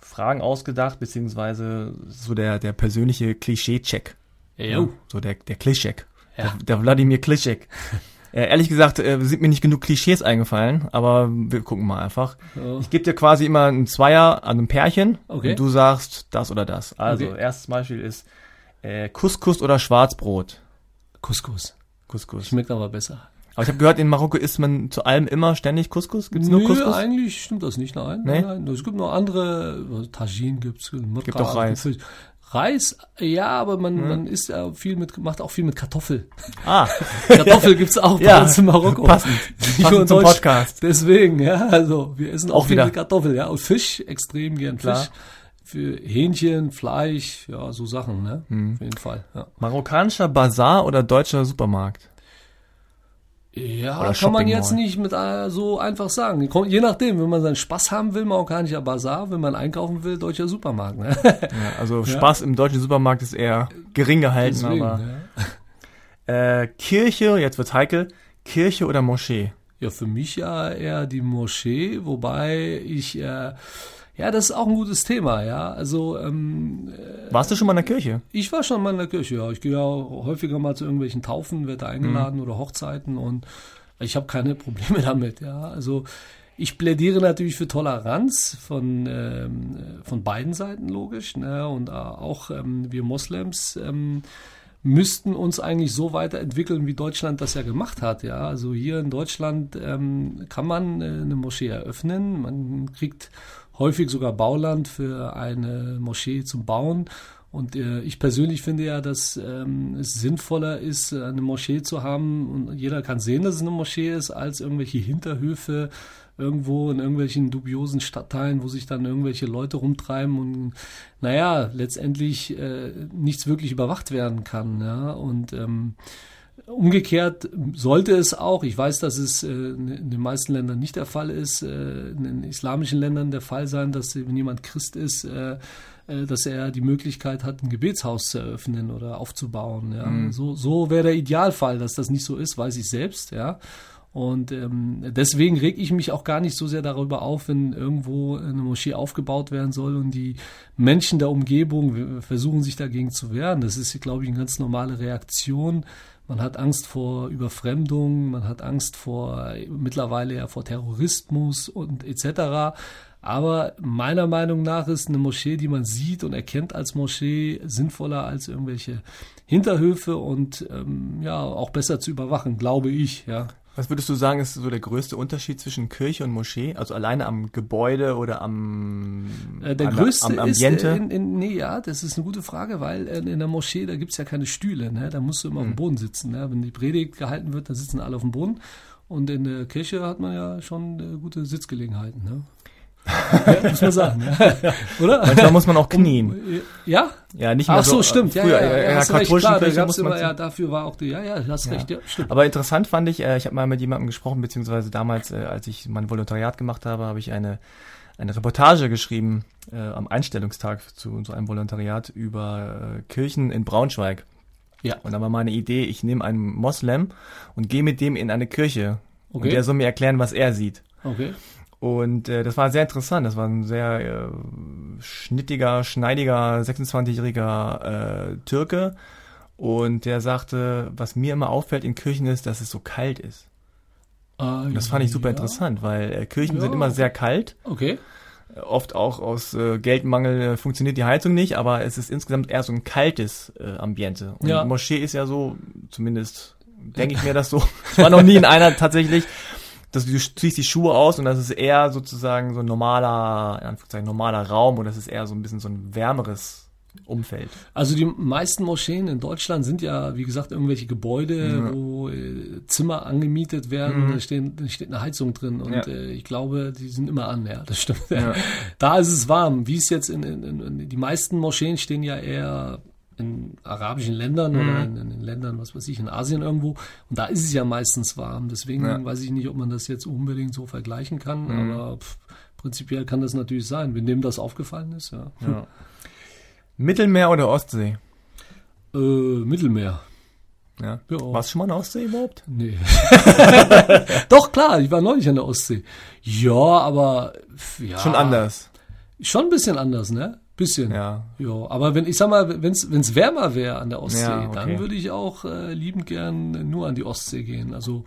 Fragen ausgedacht, beziehungsweise so der, der persönliche Klischee-Check. Ja, so der, der Klischee. Ja. Der, der Wladimir Klischek. Äh, ehrlich gesagt äh, sind mir nicht genug Klischees eingefallen, aber wir gucken mal einfach. Oh. Ich gebe dir quasi immer ein Zweier an einem Pärchen okay. und du sagst das oder das. Also, okay. erstes Beispiel ist äh, Couscous oder Schwarzbrot. Couscous. Couscous. Schmeckt aber besser. Aber ich habe gehört, in Marokko isst man zu allem immer ständig Couscous. Gibt's nur Couscous? eigentlich stimmt das nicht. Nein, nee? nein. Es gibt noch andere, Tagine gibt's. Gibt doch Reis. Reis, ja, aber man, hm. man isst ja viel mit, macht auch viel mit Kartoffel. Ah. Kartoffel gibt's auch bei ja. uns in Marokko. Passend. Passend zum Podcast. Deswegen, ja, also wir essen auch, auch viel wieder. mit Kartoffel, ja. Und Fisch, extrem gern Klar. Fisch. Für Hähnchen, Fleisch, ja, so Sachen, ne? Hm. Auf jeden Fall. Ja. Marokkanischer Bazar oder deutscher Supermarkt? Ja, Oder kann man jetzt nicht mit äh, so einfach sagen. Je nachdem, wenn man seinen Spaß haben will, marokkanischer Bazar, wenn man einkaufen will, deutscher Supermarkt. Ne? Ja, also Spaß ja. im deutschen Supermarkt ist eher gering gehalten, Deswegen, aber ja. äh, Kirche, jetzt wird's heikel, Kirche oder Moschee? Ja, für mich ja eher die Moschee, wobei ich äh, ja, das ist auch ein gutes Thema, ja. Also ähm, warst du schon mal in der Kirche? Ich war schon mal in der Kirche, ja. Ich gehe ja häufiger mal zu irgendwelchen Taufen, werde eingeladen mhm. oder Hochzeiten und ich habe keine Probleme damit, ja. Also ich plädiere natürlich für Toleranz von ähm, von beiden Seiten logisch, ne? Und äh, auch ähm, wir Moslems. Ähm, müssten uns eigentlich so weiterentwickeln, wie Deutschland das ja gemacht hat. Ja, also hier in Deutschland ähm, kann man äh, eine Moschee eröffnen. Man kriegt häufig sogar Bauland für eine Moschee zum Bauen. Und äh, ich persönlich finde ja, dass ähm, es sinnvoller ist, eine Moschee zu haben und jeder kann sehen, dass es eine Moschee ist, als irgendwelche Hinterhöfe irgendwo in irgendwelchen dubiosen Stadtteilen, wo sich dann irgendwelche Leute rumtreiben und naja, letztendlich äh, nichts wirklich überwacht werden kann. Ja? Und ähm, Umgekehrt sollte es auch, ich weiß, dass es äh, in den meisten Ländern nicht der Fall ist, äh, in den islamischen Ländern der Fall sein, dass wenn jemand Christ ist, äh, dass er die Möglichkeit hat, ein Gebetshaus zu eröffnen oder aufzubauen. Ja. Mhm. So, so wäre der Idealfall, dass das nicht so ist, weiß ich selbst, ja. Und ähm, deswegen reg ich mich auch gar nicht so sehr darüber auf, wenn irgendwo eine Moschee aufgebaut werden soll und die Menschen der Umgebung versuchen sich dagegen zu wehren. Das ist, glaube ich, eine ganz normale Reaktion Man hat Angst vor Überfremdung, man hat Angst vor mittlerweile ja vor Terrorismus und etc. Aber meiner Meinung nach ist eine Moschee, die man sieht und erkennt als Moschee, sinnvoller als irgendwelche Hinterhöfe und ähm, ja auch besser zu überwachen, glaube ich. Ja. Was würdest du sagen, ist so der größte Unterschied zwischen Kirche und Moschee? Also alleine am Gebäude oder am äh, Der größte am, am Ambiente? ist, in, in, nee, ja, das ist eine gute Frage, weil äh, in der Moschee, da gibt's ja keine Stühle, ne? da musst du immer hm. auf dem hm. Boden sitzen. Ne? Wenn die Predigt gehalten wird, dann sitzen alle auf dem Boden. Und in der Kirche hat man ja schon äh, gute Sitzgelegenheiten. Ne? Ja, muss man sagen. Ja. Oder? Manchmal muss man auch knien. Ja? Ja, nicht mehr Ach so, so stimmt. Früher, ja, ja, ja, ja, ja katholischen klar, Kirche muss immer, ja, dafür war auch die, ja, ja, hast ja. recht, ja, stimmt. Aber interessant fand ich, äh, ich habe mal mit jemandem gesprochen, beziehungsweise damals, äh, als ich mein Volontariat gemacht habe, habe ich eine eine Reportage geschrieben äh, am Einstellungstag zu so einem Volontariat über äh, Kirchen in Braunschweig. Ja. Und da war meine Idee, ich nehme einen Moslem und gehe mit dem in eine Kirche. Okay. Und der soll mir erklären, was er sieht. Okay. Und äh, das war sehr interessant. Das war ein sehr äh, schnittiger, schneidiger, 26-jähriger äh, Türke. Und der sagte, was mir immer auffällt in Kirchen ist, dass es so kalt ist. Ah, das fand ich super ja. interessant, weil äh, Kirchen ja. sind immer sehr kalt. Okay. Oft auch aus äh, Geldmangel äh, funktioniert die Heizung nicht, aber es ist insgesamt eher so ein kaltes äh, Ambiente. Und ja. Moschee ist ja so, zumindest denke ich mir das so. Ich war noch nie in einer tatsächlich dass du ziehst die Schuhe aus und das ist eher sozusagen so ein normaler, in Anführungszeichen, normaler Raum und das ist eher so ein bisschen so ein wärmeres Umfeld. Also die meisten Moscheen in Deutschland sind ja, wie gesagt, irgendwelche Gebäude, ja. wo äh, Zimmer angemietet werden, mhm. da, stehen, da steht eine Heizung drin und ja. äh, ich glaube, die sind immer an, ja, das stimmt. Ja. Da ist es warm. Wie es jetzt in, in, in, die meisten Moscheen stehen ja eher in arabischen Ländern mhm. oder in, in, Ländern, was weiß ich, in Asien irgendwo. Und da ist es ja meistens warm. Deswegen ja. weiß ich nicht, ob man das jetzt unbedingt so vergleichen kann. Mhm. Aber pff, prinzipiell kann das natürlich sein, wenn dem das aufgefallen ist. Ja. ja. Mittelmeer oder Ostsee? Äh, Mittelmeer. Ja. ja. Warst du schon mal in der Ostsee überhaupt? Nee. Doch, klar, ich war neulich an der Ostsee. Ja, aber ja. Schon anders. Schon ein bisschen anders, ne? Bisschen. Ja. Ja, aber wenn ich sag mal, wenn es wärmer wäre an der Ostsee, ja, okay. dann würde ich auch äh, liebend gern nur an die Ostsee gehen. Also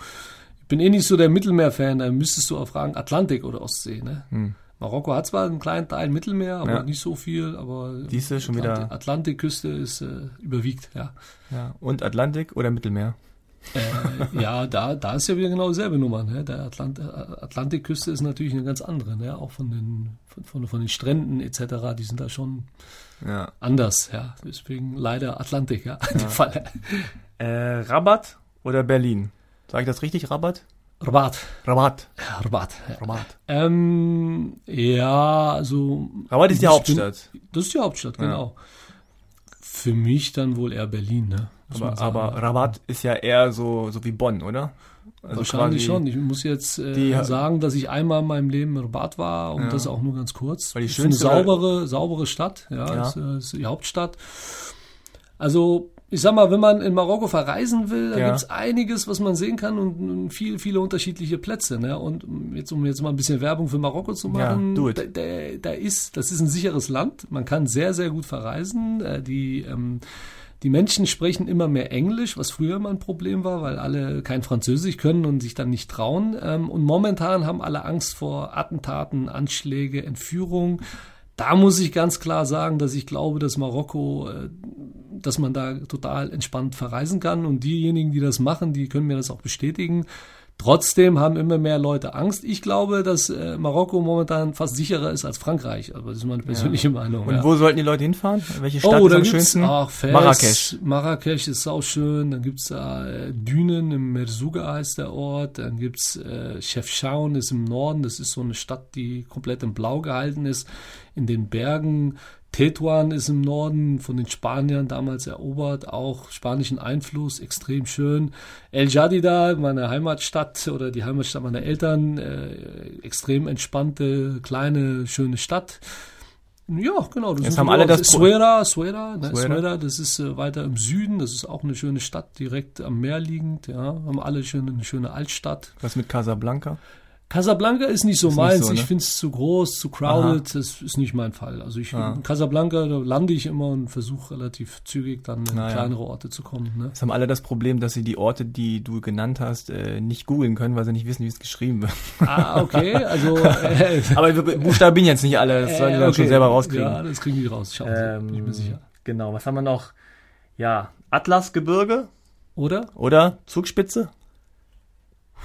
ich bin eh nicht so der Mittelmeer-Fan, da müsstest du auch fragen, Atlantik oder Ostsee, ne? Hm. Marokko hat zwar einen kleinen Teil Mittelmeer, aber ja. nicht so viel, aber diese schon Atlantik, wieder Atlantikküste ist äh, überwiegt, ja. Ja, und Atlantik oder Mittelmeer? Äh, ja, da, da ist ja wieder genau dieselbe Nummer. Ne? Der Atlant, äh, Atlantikküste ist natürlich eine ganz andere, ne? auch von den, von, von den Stränden etc. Die sind da schon ja. anders. Ja, deswegen leider Atlantik, ja, ja. Fall. Äh, Rabat oder Berlin? Sage ich das richtig, Rabat? Rabat. Rabat. Ja, Rabat. Ja. Rabat. Ähm, ja, also. Rabat ist die Hauptstadt. das ist die Hauptstadt, genau. Für mich dann wohl eher Berlin, ne? Aber, aber Rabat ist ja eher so, so wie Bonn, oder? Also Wahrscheinlich schon. Ich muss jetzt äh, die, sagen, dass ich einmal in meinem Leben in Rabat war und ja. das auch nur ganz kurz. Weil die schönste, ist eine saubere, saubere Stadt, ja, ja. Ist, äh, ist die Hauptstadt. Also ich sag mal, wenn man in Marokko verreisen will, da ja. gibt's einiges, was man sehen kann und, und viele, viele unterschiedliche Plätze. Ne? Und jetzt, um jetzt mal ein bisschen Werbung für Marokko zu machen, ja, da, da, da, ist, das ist ein sicheres Land. Man kann sehr, sehr gut verreisen. Äh, die ähm, die Menschen sprechen immer mehr Englisch, was früher immer ein Problem war, weil alle kein Französisch können und sich dann nicht trauen. Ähm, und momentan haben alle Angst vor Attentaten, Anschläge, Entführung. Da muss ich ganz klar sagen, dass ich glaube, dass Marokko, äh, dass man da total entspannt verreisen kann. Und diejenigen, die das machen, die können mir das auch bestätigen. Trotzdem haben immer mehr Leute Angst. Ich glaube, dass äh, Marokko momentan fast sicherer ist als Frankreich. Aber das ist meine persönliche ja. Meinung. Und ja. wo sollten die Leute hinfahren? Welche Stadt oh, ist am schönsten? Ach, Fes, Marrakesch. Marrakesch ist auch schön. Dann gibt's äh, Dünen, im Merzouga heißt der Ort. Dann gibt's äh, Chefchaouen, ist im Norden. Das ist so eine Stadt, die komplett in Blau gehalten ist. In den Bergen. Tetuan ist im Norden von den Spaniern damals erobert, auch spanischen Einfluss, extrem schön. El Jadida, meine Heimatstadt oder die Heimatstadt meiner Eltern, äh, extrem entspannte, kleine, schöne Stadt. Ja, genau. Das Jetzt haben alle das Suera, Suera, ne, Suera. Suera, das ist äh, weiter im Süden. Das ist auch eine schöne Stadt, direkt am Meer liegend. Ja, haben alle schön, eine schöne Altstadt. Was mit Casablanca? Casablanca ist nicht so Ist nicht meins. so, ne? Ich finde es zu groß, zu crowded. Das ist nicht mein Fall. Also ich Ah. in Casablanca da lande ich immer und versuche relativ zügig dann in Na ja. kleinere Orte zu kommen. Ne? Es haben alle das Problem, dass sie die Orte, die du genannt hast, äh, nicht googeln können, weil sie nicht wissen, wie es geschrieben wird. Ah, okay. Also äh, Aber buchstabieren jetzt nicht alle, das sollen die dann schon okay. selber rauskriegen. Ja, das kriegen die raus. Schauen Sie, Ähm, bin ich mir sicher. Genau, was haben wir noch? Ja, Atlasgebirge Oder? oder Zugspitze?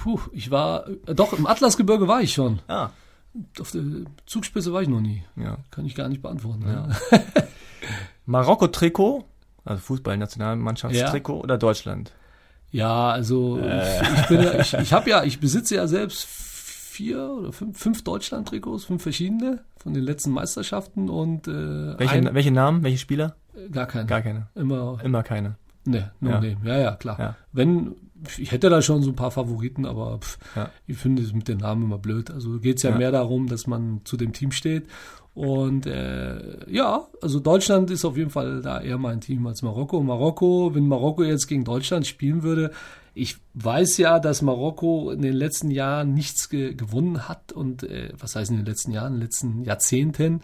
Puh, ich war, äh, doch, im Atlasgebirge war ich schon. Ah, Auf der Zugspitze war ich noch nie. ja. Kann ich gar nicht beantworten. Ja. Ja. Marokko-Trikot, also Fußball-Nationalmannschaftstrikot oder Deutschland? Ja, also Äh. ich bin ja, ich, ich habe ja, ich besitze ja selbst vier oder fünf, fünf Deutschland-Trikots, fünf verschiedene von den letzten Meisterschaften und äh, Welche, ein, welche Namen, welche Spieler? gar keine. Gar keine. Immer, Immer keine. ne, no Ja. name. Ja, ja, klar. Ja. Wenn, ich hätte da schon so ein paar Favoriten, aber pff, Ja. ich finde es mit den Namen immer blöd. Also geht's ja, Ja. mehr darum, dass man zu dem Team steht. Und äh, ja, also Deutschland ist auf jeden Fall da eher mein Team als Marokko. Marokko, wenn Marokko jetzt gegen Deutschland spielen würde, ich weiß ja, dass Marokko in den letzten Jahren nichts ge gewonnen hat und äh, was heißt in den letzten Jahren, in den letzten Jahrzehnten.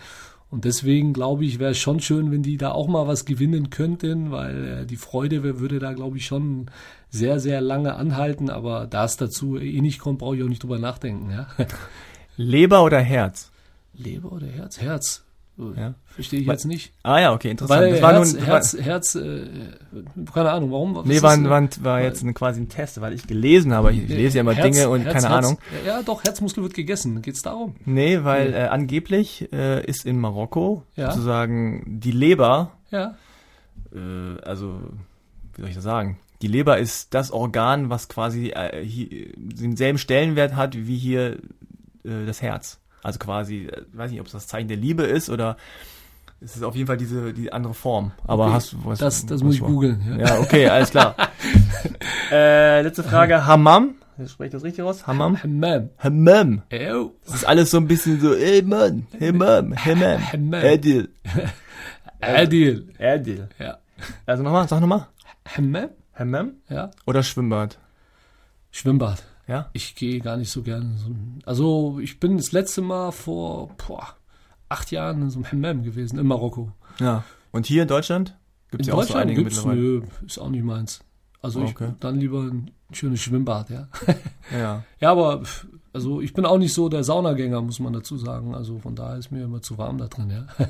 Und deswegen glaube ich, wäre es schon schön, wenn die da auch mal was gewinnen könnten, weil äh, die Freude würde da, glaube ich, schon sehr, sehr lange anhalten. Aber da es dazu eh nicht kommt, brauche ich auch nicht drüber nachdenken. Ja? Leber oder Herz? Leber oder Herz? Herz. Ja. Verstehe ich jetzt nicht. Ah ja, okay, interessant. Weil das war Herz, nun, Herz, Herz, äh, keine Ahnung, warum? Was nee, war, das? war, war jetzt ein, quasi ein Test, weil ich gelesen habe. Ich, ich lese ja immer Herz- Dinge und Herz, keine Ahnung. Ja, doch, Herzmuskel wird gegessen. Geht's darum? Nee, weil Nee. Äh, angeblich äh, ist in Marokko Ja. sozusagen die Leber, Ja. äh, also wie soll ich das sagen? Die Leber ist das Organ, was quasi äh, hier, denselben Stellenwert hat wie hier äh, das Herz. Also quasi, äh, weiß nicht, ob es das Zeichen der Liebe ist oder es ist auf jeden Fall diese die andere Form. Aber Okay. hast du was? Das, das was muss ich googeln. Ja. Ja, okay, alles klar. äh, letzte Frage, Hammam. Spreche ich das richtig aus? Hammam? Hammam. Hammam. Ew. Das ist alles so ein bisschen so, ey Mann, Hammam, Hammam, Hammam. Adil. Adil. Adil. Ja. Also nochmal, sag nochmal. Hammam? Hammam Ja. oder Schwimmbad? Schwimmbad. Ja? Ich gehe gar nicht so gerne. So also ich bin das letzte Mal vor boah, acht Jahren in so einem Hammam gewesen, in Marokko. Ja. Und hier in Deutschland? Gibt es In ja auch so Deutschland einige mittlerweile. nö, ist auch nicht meins. Also Okay. ich dann lieber ein schönes Schwimmbad, ja. Ja. Ja, aber also ich bin auch nicht so der Saunagänger, muss man dazu sagen. Also von daher ist mir immer zu warm da drin, ja.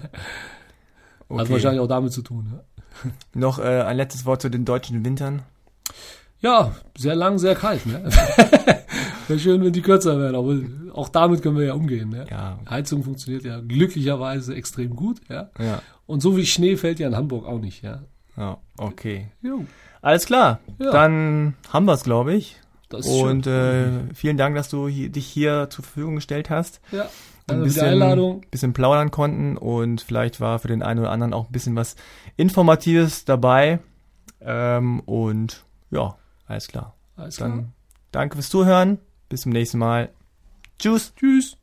Okay. Hat wahrscheinlich auch damit zu tun, ja. Noch äh, ein letztes Wort zu den deutschen Wintern. Ja, sehr lang, sehr kalt, ne? Wäre schön, wenn die kürzer wären, aber auch damit können wir ja umgehen, ne? Ja. Heizung funktioniert ja glücklicherweise extrem gut, ja. Ja. Und so wie Schnee fällt ja in Hamburg auch nicht, ja. Ja, okay. Jo, Alles klar. Ja. Dann haben wir es, glaube ich. das ist Und äh, vielen Dank, dass du hier, dich hier zur Verfügung gestellt hast. ja, ein bisschen, bisschen plaudern konnten und vielleicht war für den einen oder anderen auch ein bisschen was Informatives dabei. Ähm, und ja, alles klar. Alles klar. Dann danke fürs Zuhören. Bis zum nächsten Mal. Tschüss. Tschüss.